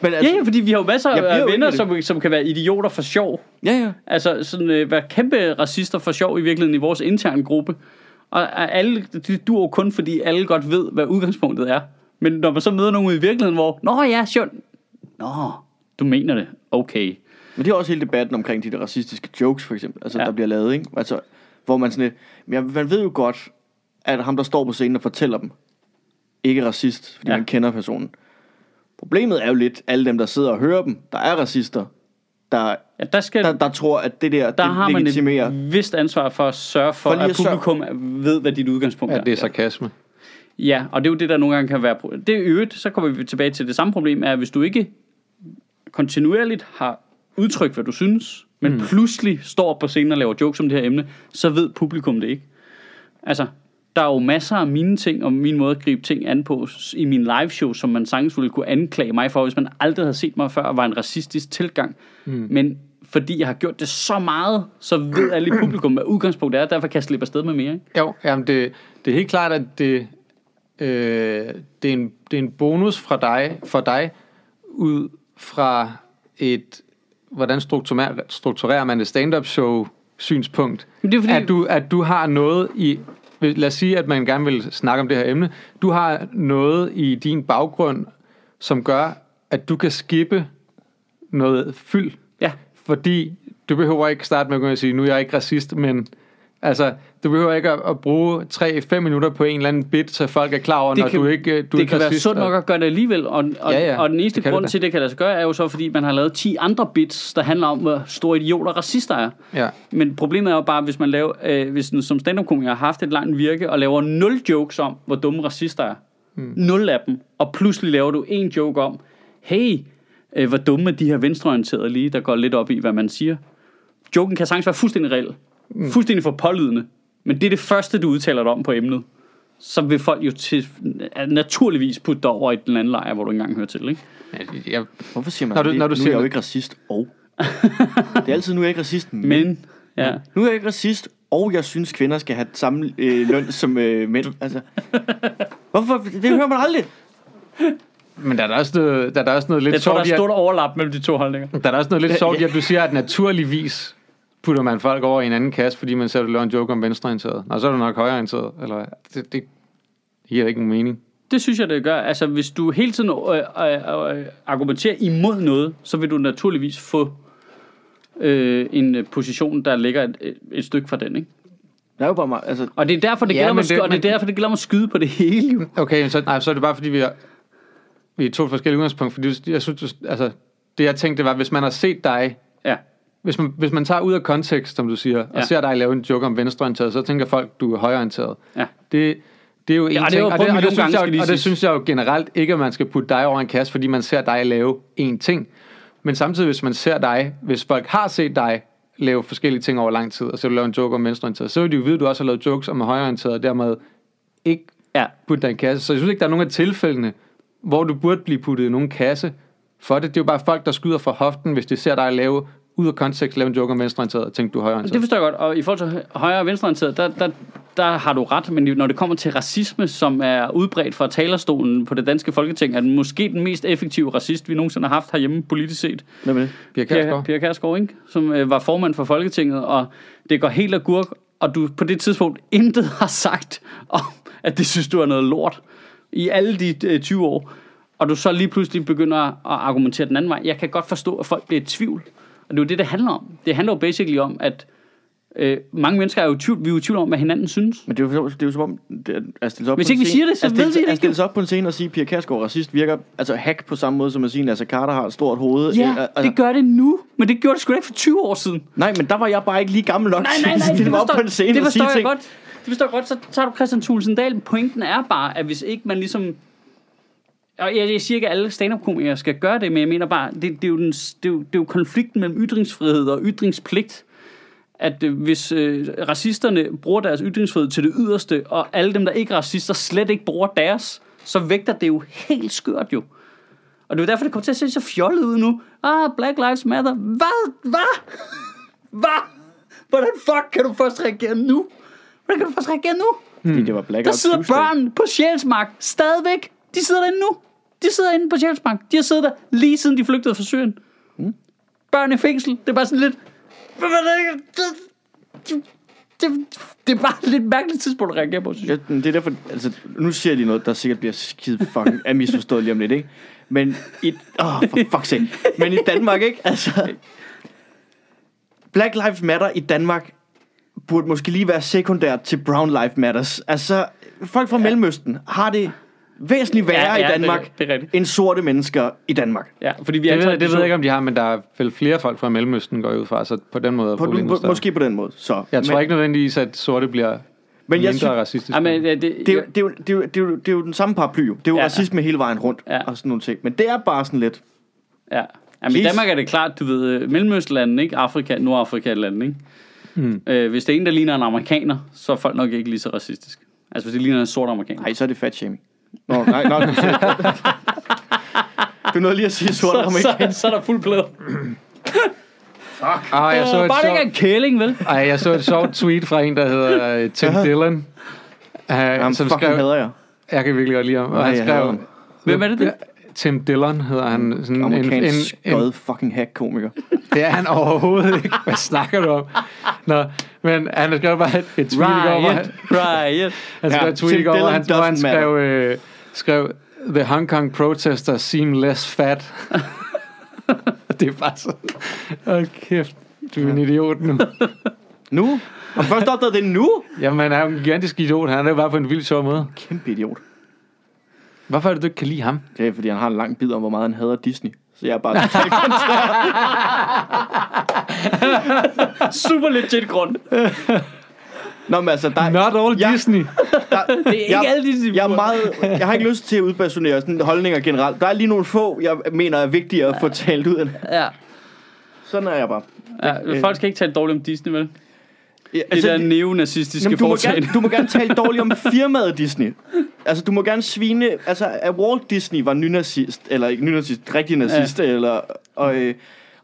Men altså, Ja, ja, fordi vi har jo masser af jo venner, som, som kan være idioter for sjov. ja, ja. Altså sådan øh, være kæmpe racister for sjov i virkeligheden i vores interne gruppe. Og alle, det dur kun, fordi alle godt ved, hvad udgangspunktet er. Men når man så møder nogen ude i virkeligheden, hvor, Nå ja, sjovt. Nå, du mener det. Okay. Men det er også hele debatten omkring de der racistiske jokes, for eksempel, altså, Ja. der bliver lavet, ikke? Altså, hvor man sådan lidt, man ved jo godt, at ham, der står på scenen og fortæller dem, ikke er racist, fordi ja. man kender personen. Problemet er jo lidt, alle dem, der sidder og hører dem, der er racister, der, Ja, der, skal, der, der tror, at det der, der det har man legitimerer. et vist ansvar for at sørge for, For at at sørge- publikum ved, hvad dit udgangspunkt Ja, er. det er sarkasme. Ja, og det er jo det, der nogle gange kan være... Det er øvrigt, så kommer vi tilbage til det samme problem, er, at hvis du ikke kontinuerligt har udtrykt, hvad du synes, men mm. pludselig står på scenen og laver jokes om det her emne, så ved publikum det ikke. Altså, der er jo masser af mine ting, og min måde at gribe ting an på i min live show, som man sagtens ville kunne anklage mig for, hvis man aldrig havde set mig før, var en racistisk tilgang. Mm. Men fordi jeg har gjort det så meget, så ved alle i publikum, hvad udgangspunktet er, derfor kan jeg slippe afsted med mere. Ikke? Jo, jamen det, det er helt klart, at det, øh, det, er en, det er en bonus fra dig, for dig ud fra et, hvordan strukturerer, strukturerer man et stand-up show synspunkt. Men det er fordi- at, du, at du har noget i, lad os sige, at man gerne vil snakke om det her emne, du har noget i din baggrund, som gør, at du kan skippe noget fyld. Ja, fordi du behøver ikke starte med at sige, nu er jeg ikke racist, men altså, du behøver ikke at, at bruge 3-5 minutter på en eller anden bit, så folk er klar over, Det når kan- du ikke du er det ikke kan være sundt nok at gøre det alligevel, og, og, Ja, ja, og den eneste grund det til, det kan lade sig gøre, er jo så, fordi man har lavet 10 andre bits, der handler om, hvor store idioter racister er. Ja. Men problemet er jo bare, hvis man laver, øh, hvis den som stand-up-komiker har haft et langt virke, og laver nul jokes om, hvor dumme racister er, mm. nul af dem, og pludselig laver du en joke om, hey, øh, hvor dumme de her venstreorienterede lige, der går lidt op i, hvad man siger. Joken kan sagtens være fuldstændig reel, mm. fuldstændig for pålydende, men det er det første, du udtaler dig om på emnet. Så vil folk jo til, naturligvis putte dig over i den anden lejr, hvor du ikke engang hører til, ikke? Jeg, Hvorfor siger man Når du- det? når du nu siger er jeg jo ikke racist, og... <laughs> det er altid, nu er jeg ikke racist, men... Men, ja. Nu er jeg ikke racist, og jeg synes, kvinder skal have samme øh, løn som øh, mænd. Altså, hvorfor? Det hører man aldrig. men der er da også noget, der er også noget lidt Jeg tror, der sjovt er at, stort overlap mellem de to holdninger. der er også noget lidt Ja, sjovt i, at du siger, at naturligvis putter man folk over i en anden kasse, fordi man du laver en joke om venstreorienteret. Og så er du nok højreorienteret, eller? Det, det giver ikke nogen mening. Det synes jeg, det gør. Altså, hvis du hele tiden øh, øh, øh, argumenterer imod noget, så vil du naturligvis få øh, en position, der ligger et, et, stykke fra den, ikke? Der er jo bare meget, altså, Og det er derfor, det Ja, gælder, det, det- og det er derfor, det gælder om at skyde på det hele, jo. Okay, så, nej, så er det bare fordi, vi er, vi er to forskellige udgangspunkter. Fordi jeg synes, du- altså, det jeg tænkte, det var, hvis man har set dig Ja. Hvis man, hvis man tager ud af kontekst, som du siger, og Ja. ser dig lave en joke om venstreorienteret, så tænker folk, du er højreorienteret. Ja. Det, det er jo en Ja, det har ting, jeg og det, og, det synes jeg, og det synes jeg jo generelt ikke, at man skal putte dig over en kasse, fordi man ser dig lave én ting. Men samtidig, hvis man ser dig, hvis folk har set dig lave forskellige ting over lang tid, og så vil du lave en joke om venstreorienteret, så vil de jo vide, at du også har lavet jokes om højreorienteret, og dermed ikke Ja. putte dig i en kasse. Så jeg synes ikke, der er nogen af tilfældene, hvor du burde blive puttet i nogen kasse for det. Det er jo bare folk, der skyder fra hoften, hvis de ser dig lave ud af kontekst, lave en joke om venstreorienteret, og tænker, du er Det højreorienteret. forstår jeg godt, og i forhold til højre og venstreorienteret, der, der, der har du ret, men når det kommer til racisme, som er udbredt fra talerstolen på det danske folketing, er den måske den mest effektive racist, vi nogensinde har haft herhjemme politisk set. hvad med det? Pia Pia, Kjærsgaard. Pia Kærsgaard, ikke? som øh, var formand for Folketinget, og det går helt agurk, og du på det tidspunkt intet har sagt om, at det synes du er noget lort i alle de øh, 20 år, og du så lige pludselig begynder at argumentere den anden vej. Jeg kan godt forstå, at folk bliver i tvivl, og det er jo det, det handler om. Det handler jo basically om, at Øh, mange mennesker er jo tvivl, vi er jo i tvivl om, hvad hinanden synes. Men det er jo, det er jo som om, det er, at stille sig op Hvis på ikke vi siger det, så at stille, ved vi det At ikke. stille sig op på en scene og sige, at Pia Kærsgaard er racist, virker altså hack på samme måde, som at sige, at Nasser Carter har et stort hoved. Ja, Øh, altså, det gør det nu, men det gjorde det sgu da ikke for 20 år siden. Nej, men der var jeg bare ikke lige gammel nok Nej, til nej, at nej, stille det mig op på en scene det og sige jeg ting. godt. Det forstår jeg godt, så tager du Christian Thulesen Dahl. Pointen er bare, at hvis ikke man ligesom... Og jeg, jeg siger ikke, at alle stand-up-komikere skal gøre det, men jeg mener bare, det, det, er, jo den, det, er, jo, det er jo konflikten mellem ytringsfrihed og ytringspligt. At øh, hvis øh, racisterne bruger deres ytringsfrihed til det yderste, og alle dem, der ikke er racister, slet ikke bruger deres, så vægter det jo helt skørt jo. Og det er derfor, det kommer til at se så fjollet ud nu. Ah, Black Lives Matter. Hvad? Hvad? Hvad? Hvordan fuck kan du først reagere nu? Hvordan kan du først reagere nu? Fordi det var Blackout Der sidder børn på Sjælsmark stadigvæk. De sidder derinde nu. De sidder inde på Sjælsmark. De har siddet der lige siden de flygtede fra Syrien. Mm. Børn i fængsel. Det er bare sådan lidt... Det? Det, det, er bare et lidt mærkeligt tidspunkt at reagere på, synes jeg. Ja, det er derfor, altså, nu siger de noget, der sikkert bliver skide fucking er <laughs> misforstået lige om lidt, ikke? Men i, åh, oh, for <laughs> fuck's sake. Men i Danmark, ikke? Altså, Black Lives Matter i Danmark burde måske lige være sekundært til Brown Lives Matters. Altså, folk fra ja. Mellemøsten har det væsentligt værre Ja, ja, i Danmark, det- det er rigtigt. end sorte mennesker i Danmark. Ja, fordi vi Det, antager, ved, det ved jeg ikke, om de har, men der er vel flere folk fra Mellemøsten, går jeg ud fra, så på den måde er På, på, måske på den måde. Så. Jeg tror men, ikke nødvendigvis, at sorte bliver Men mindre jeg synes- racistiske. Ja, men, ja, det, Det er, jo, det, er det, er det, er jo, det er jo den samme paraply, jo. Det er jo Ja. ja. racisme hele vejen rundt, Ja. og sådan nogle ting. Men det er bare sådan lidt... Ja. Jamen, i. Danmark er det klart, du ved, øh, Mellemøstlandene, ikke? Afrika, Nordafrika-landene, ikke? Mm. Øh, hvis det er en, der ligner en amerikaner, så er folk nok ikke lige så racistisk. Altså, hvis det ligner en sort amerikaner. Nej, så er det fat shaming. Nå, nej, nå. Du, du nåede lige at sige sort så, amerikaner. så, så er der fuld plade. Ah, jeg så Øh, et bare det ikke er en kæling, vel? ej, jeg så et sjovt tweet fra en, der hedder uh, Tim Dillon. Uh, Jamen, som fucking skrev, hader jeg. jeg kan virkelig godt lide ham. Og Nej, han skrev. Hvem er det, det? Tim Dillon hedder han. Sådan en, en, Amerikansk en, skød fucking hack-komiker. det er han overhovedet ikke. Hvad snakker du om? Nå, men han skrev bare et, et tweet går, hvor han, Riot, riot. han skrev Ja, et tweet Tim Dillon han, hvor han skrev, øh, skrev, The Hong Kong protesters seem less fat. <laughs> det er bare så... Åh, kæft. Du er en idiot nu. Nu? Har du først opdaget det nu? Jamen, han er jo en gigantisk idiot. Han er jo bare på en vild sjov måde. Kæmpe idiot. Hvorfor er det, du ikke kan lide ham? Det er, fordi han har en lang bid om, hvor meget han hader Disney. Så jeg er bare totalt <laughs> <laughs> Super legit grund. Nå, men altså, der, Not all Ja. Disney. der, <laughs> Det er ikke Jeg- alle de jeg, er meget, jeg har ikke lyst til at udpersonere sådan holdninger generelt. Der er lige nogle få, jeg mener er vigtige at få talt ud af. Ja. Sådan er jeg bare. ja. Folk skal ikke tale dårligt om Disney, vel? Ja, Det der neonazistiske Jamen, du, må foretagende. gerne, du må gerne tale <laughs> dårligt om firmaet Disney. Altså, du må gerne svine... Altså, at Walt Disney var nynazist, eller ikke nynazist, rigtig nazist, ja. eller... Og, øh,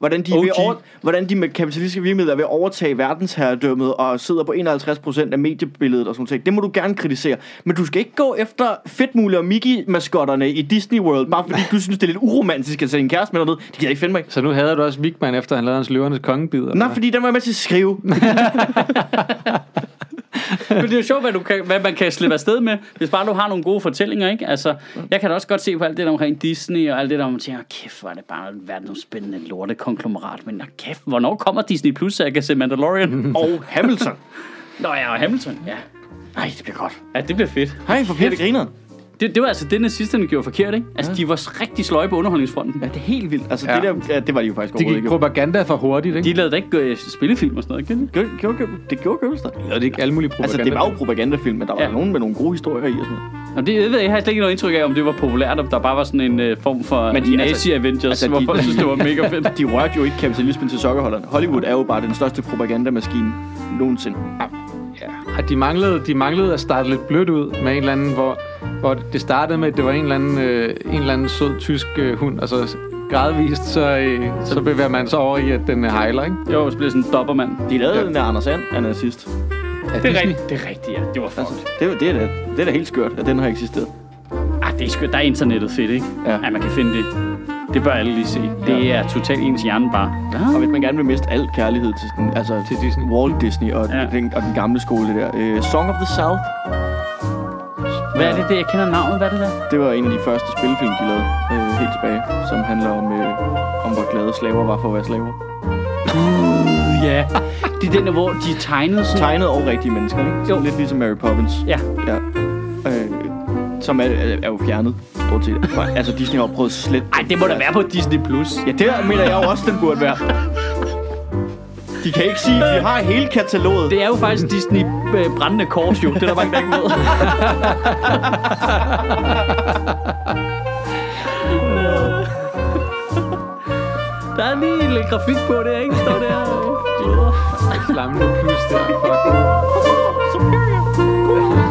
hvordan, de ved OG. over, hvordan de med kapitalistiske virksomheder er at overtage verdensherredømmet og sidder på 51% af mediebilledet og sådan noget. Det må du gerne kritisere. Men du skal ikke gå efter Fedtmule og Mickey-maskotterne i Disney World, bare fordi du synes, det er lidt uromantisk at sætte en kæreste med dernede. Det gider jeg ikke finde mig. Så nu havde du også Vigman, efter han lavede hans løvernes kongebider. Nå, fordi den var jeg med til at skrive. <laughs> <laughs> Men det er jo sjovt, hvad, du kan, hvad man kan slippe afsted med, hvis bare du har nogle gode fortællinger, ikke? Altså, jeg kan da også godt se på alt det der omkring Disney, og alt det der, man tænker, kæft, hvor er det bare verdensspændende lorte konglomerat, men kæft, hvornår kommer Disney Plus, så jeg kan se Mandalorian? <laughs> og Hamilton. Nå ja, og Hamilton, ja. Nej, det bliver godt. Ja, det bliver fedt. Hej, for Peter Griner. Det, det var altså det, nazisterne gjorde forkert, ikke? Altså, de var rigtig sløje på underholdningsfronten. Ja, det er helt vildt. Altså, Ja. ja. det der, ja, det var de jo faktisk De overhovedet gik ikke. propaganda for hurtigt, ikke? De lavede da ikke øh, spillefilm og sådan noget, ikke? Gjorde, gjorde, gjorde, det gjorde Goebbels da. De lavede ikke alle mulige Altså, propaganda. det var jo propagandafilm, men der var Ja. ja. nogen med nogle gode historier i og sådan noget. Nå, det jeg ved jeg, jeg har slet ikke noget indtryk af, om det var populært, om der bare var sådan en øh, form for Men de- nazi-avengers, altså, altså, hvor de- folk synes, det var mega fedt. <laughs> De rørte jo ikke kapitalismen til sokkerholderne. Hollywood er jo bare den største propagandamaskine nogensinde. Ja, de manglede, de manglede at starte lidt blødt ud med en eller anden, hvor, hvor det startede med, at det var en eller anden, øh, en eller anden sød tysk øh, hund, og så gradvist, så, øh, så bevæger man sig over i, at den øh, hejler, ikke? Jo, så blev sådan en dobbermand. De lavede Ja. ja. den der Anders And, han er sidst. Ja, Det er rigtigt, det er rigtigt, ja. Det var Altså, fucked. det, er- det, er da, det er da helt skørt, at den har eksisteret. Ah, det er sgu, der er internettet fedt, ikke? Ja. Ja, man kan finde det. Det bør alle lige se. Det er totalt ens hjerne bare. Og hvis man gerne vil miste al kærlighed til, sådan, altså, Til Disney. Walt Disney og, Ja. ja. den, og den gamle skole der. Uh, Song of the South, Hvad er det, det? Jeg kender navnet, hvad er det der? det var en af de første spillefilm, de lavede uh, helt tilbage, som handler om, uh, om hvor glade slaver var for at være slaver. Ja, Det er den der, hvor de tegnet sådan. Tegnet over rigtige mennesker, ikke? Jo. Jo. Lidt ligesom Mary Poppins. Ja. Ja. Øh, som er, er, er jo fjernet. Stort set. altså Disney har prøvet slet. Ej, det må da være på Disney+. Plus. Ja, det mener jeg jo også, den burde være. De kan ikke sige, at vi har hele kataloget. Det er jo faktisk Disney øh, brændende kors, jo. Det er der mange, der ikke ved. <laughs> Der er lige lidt grafik på det, ikke? Står der og gløder. Flammende plus der. Fuck.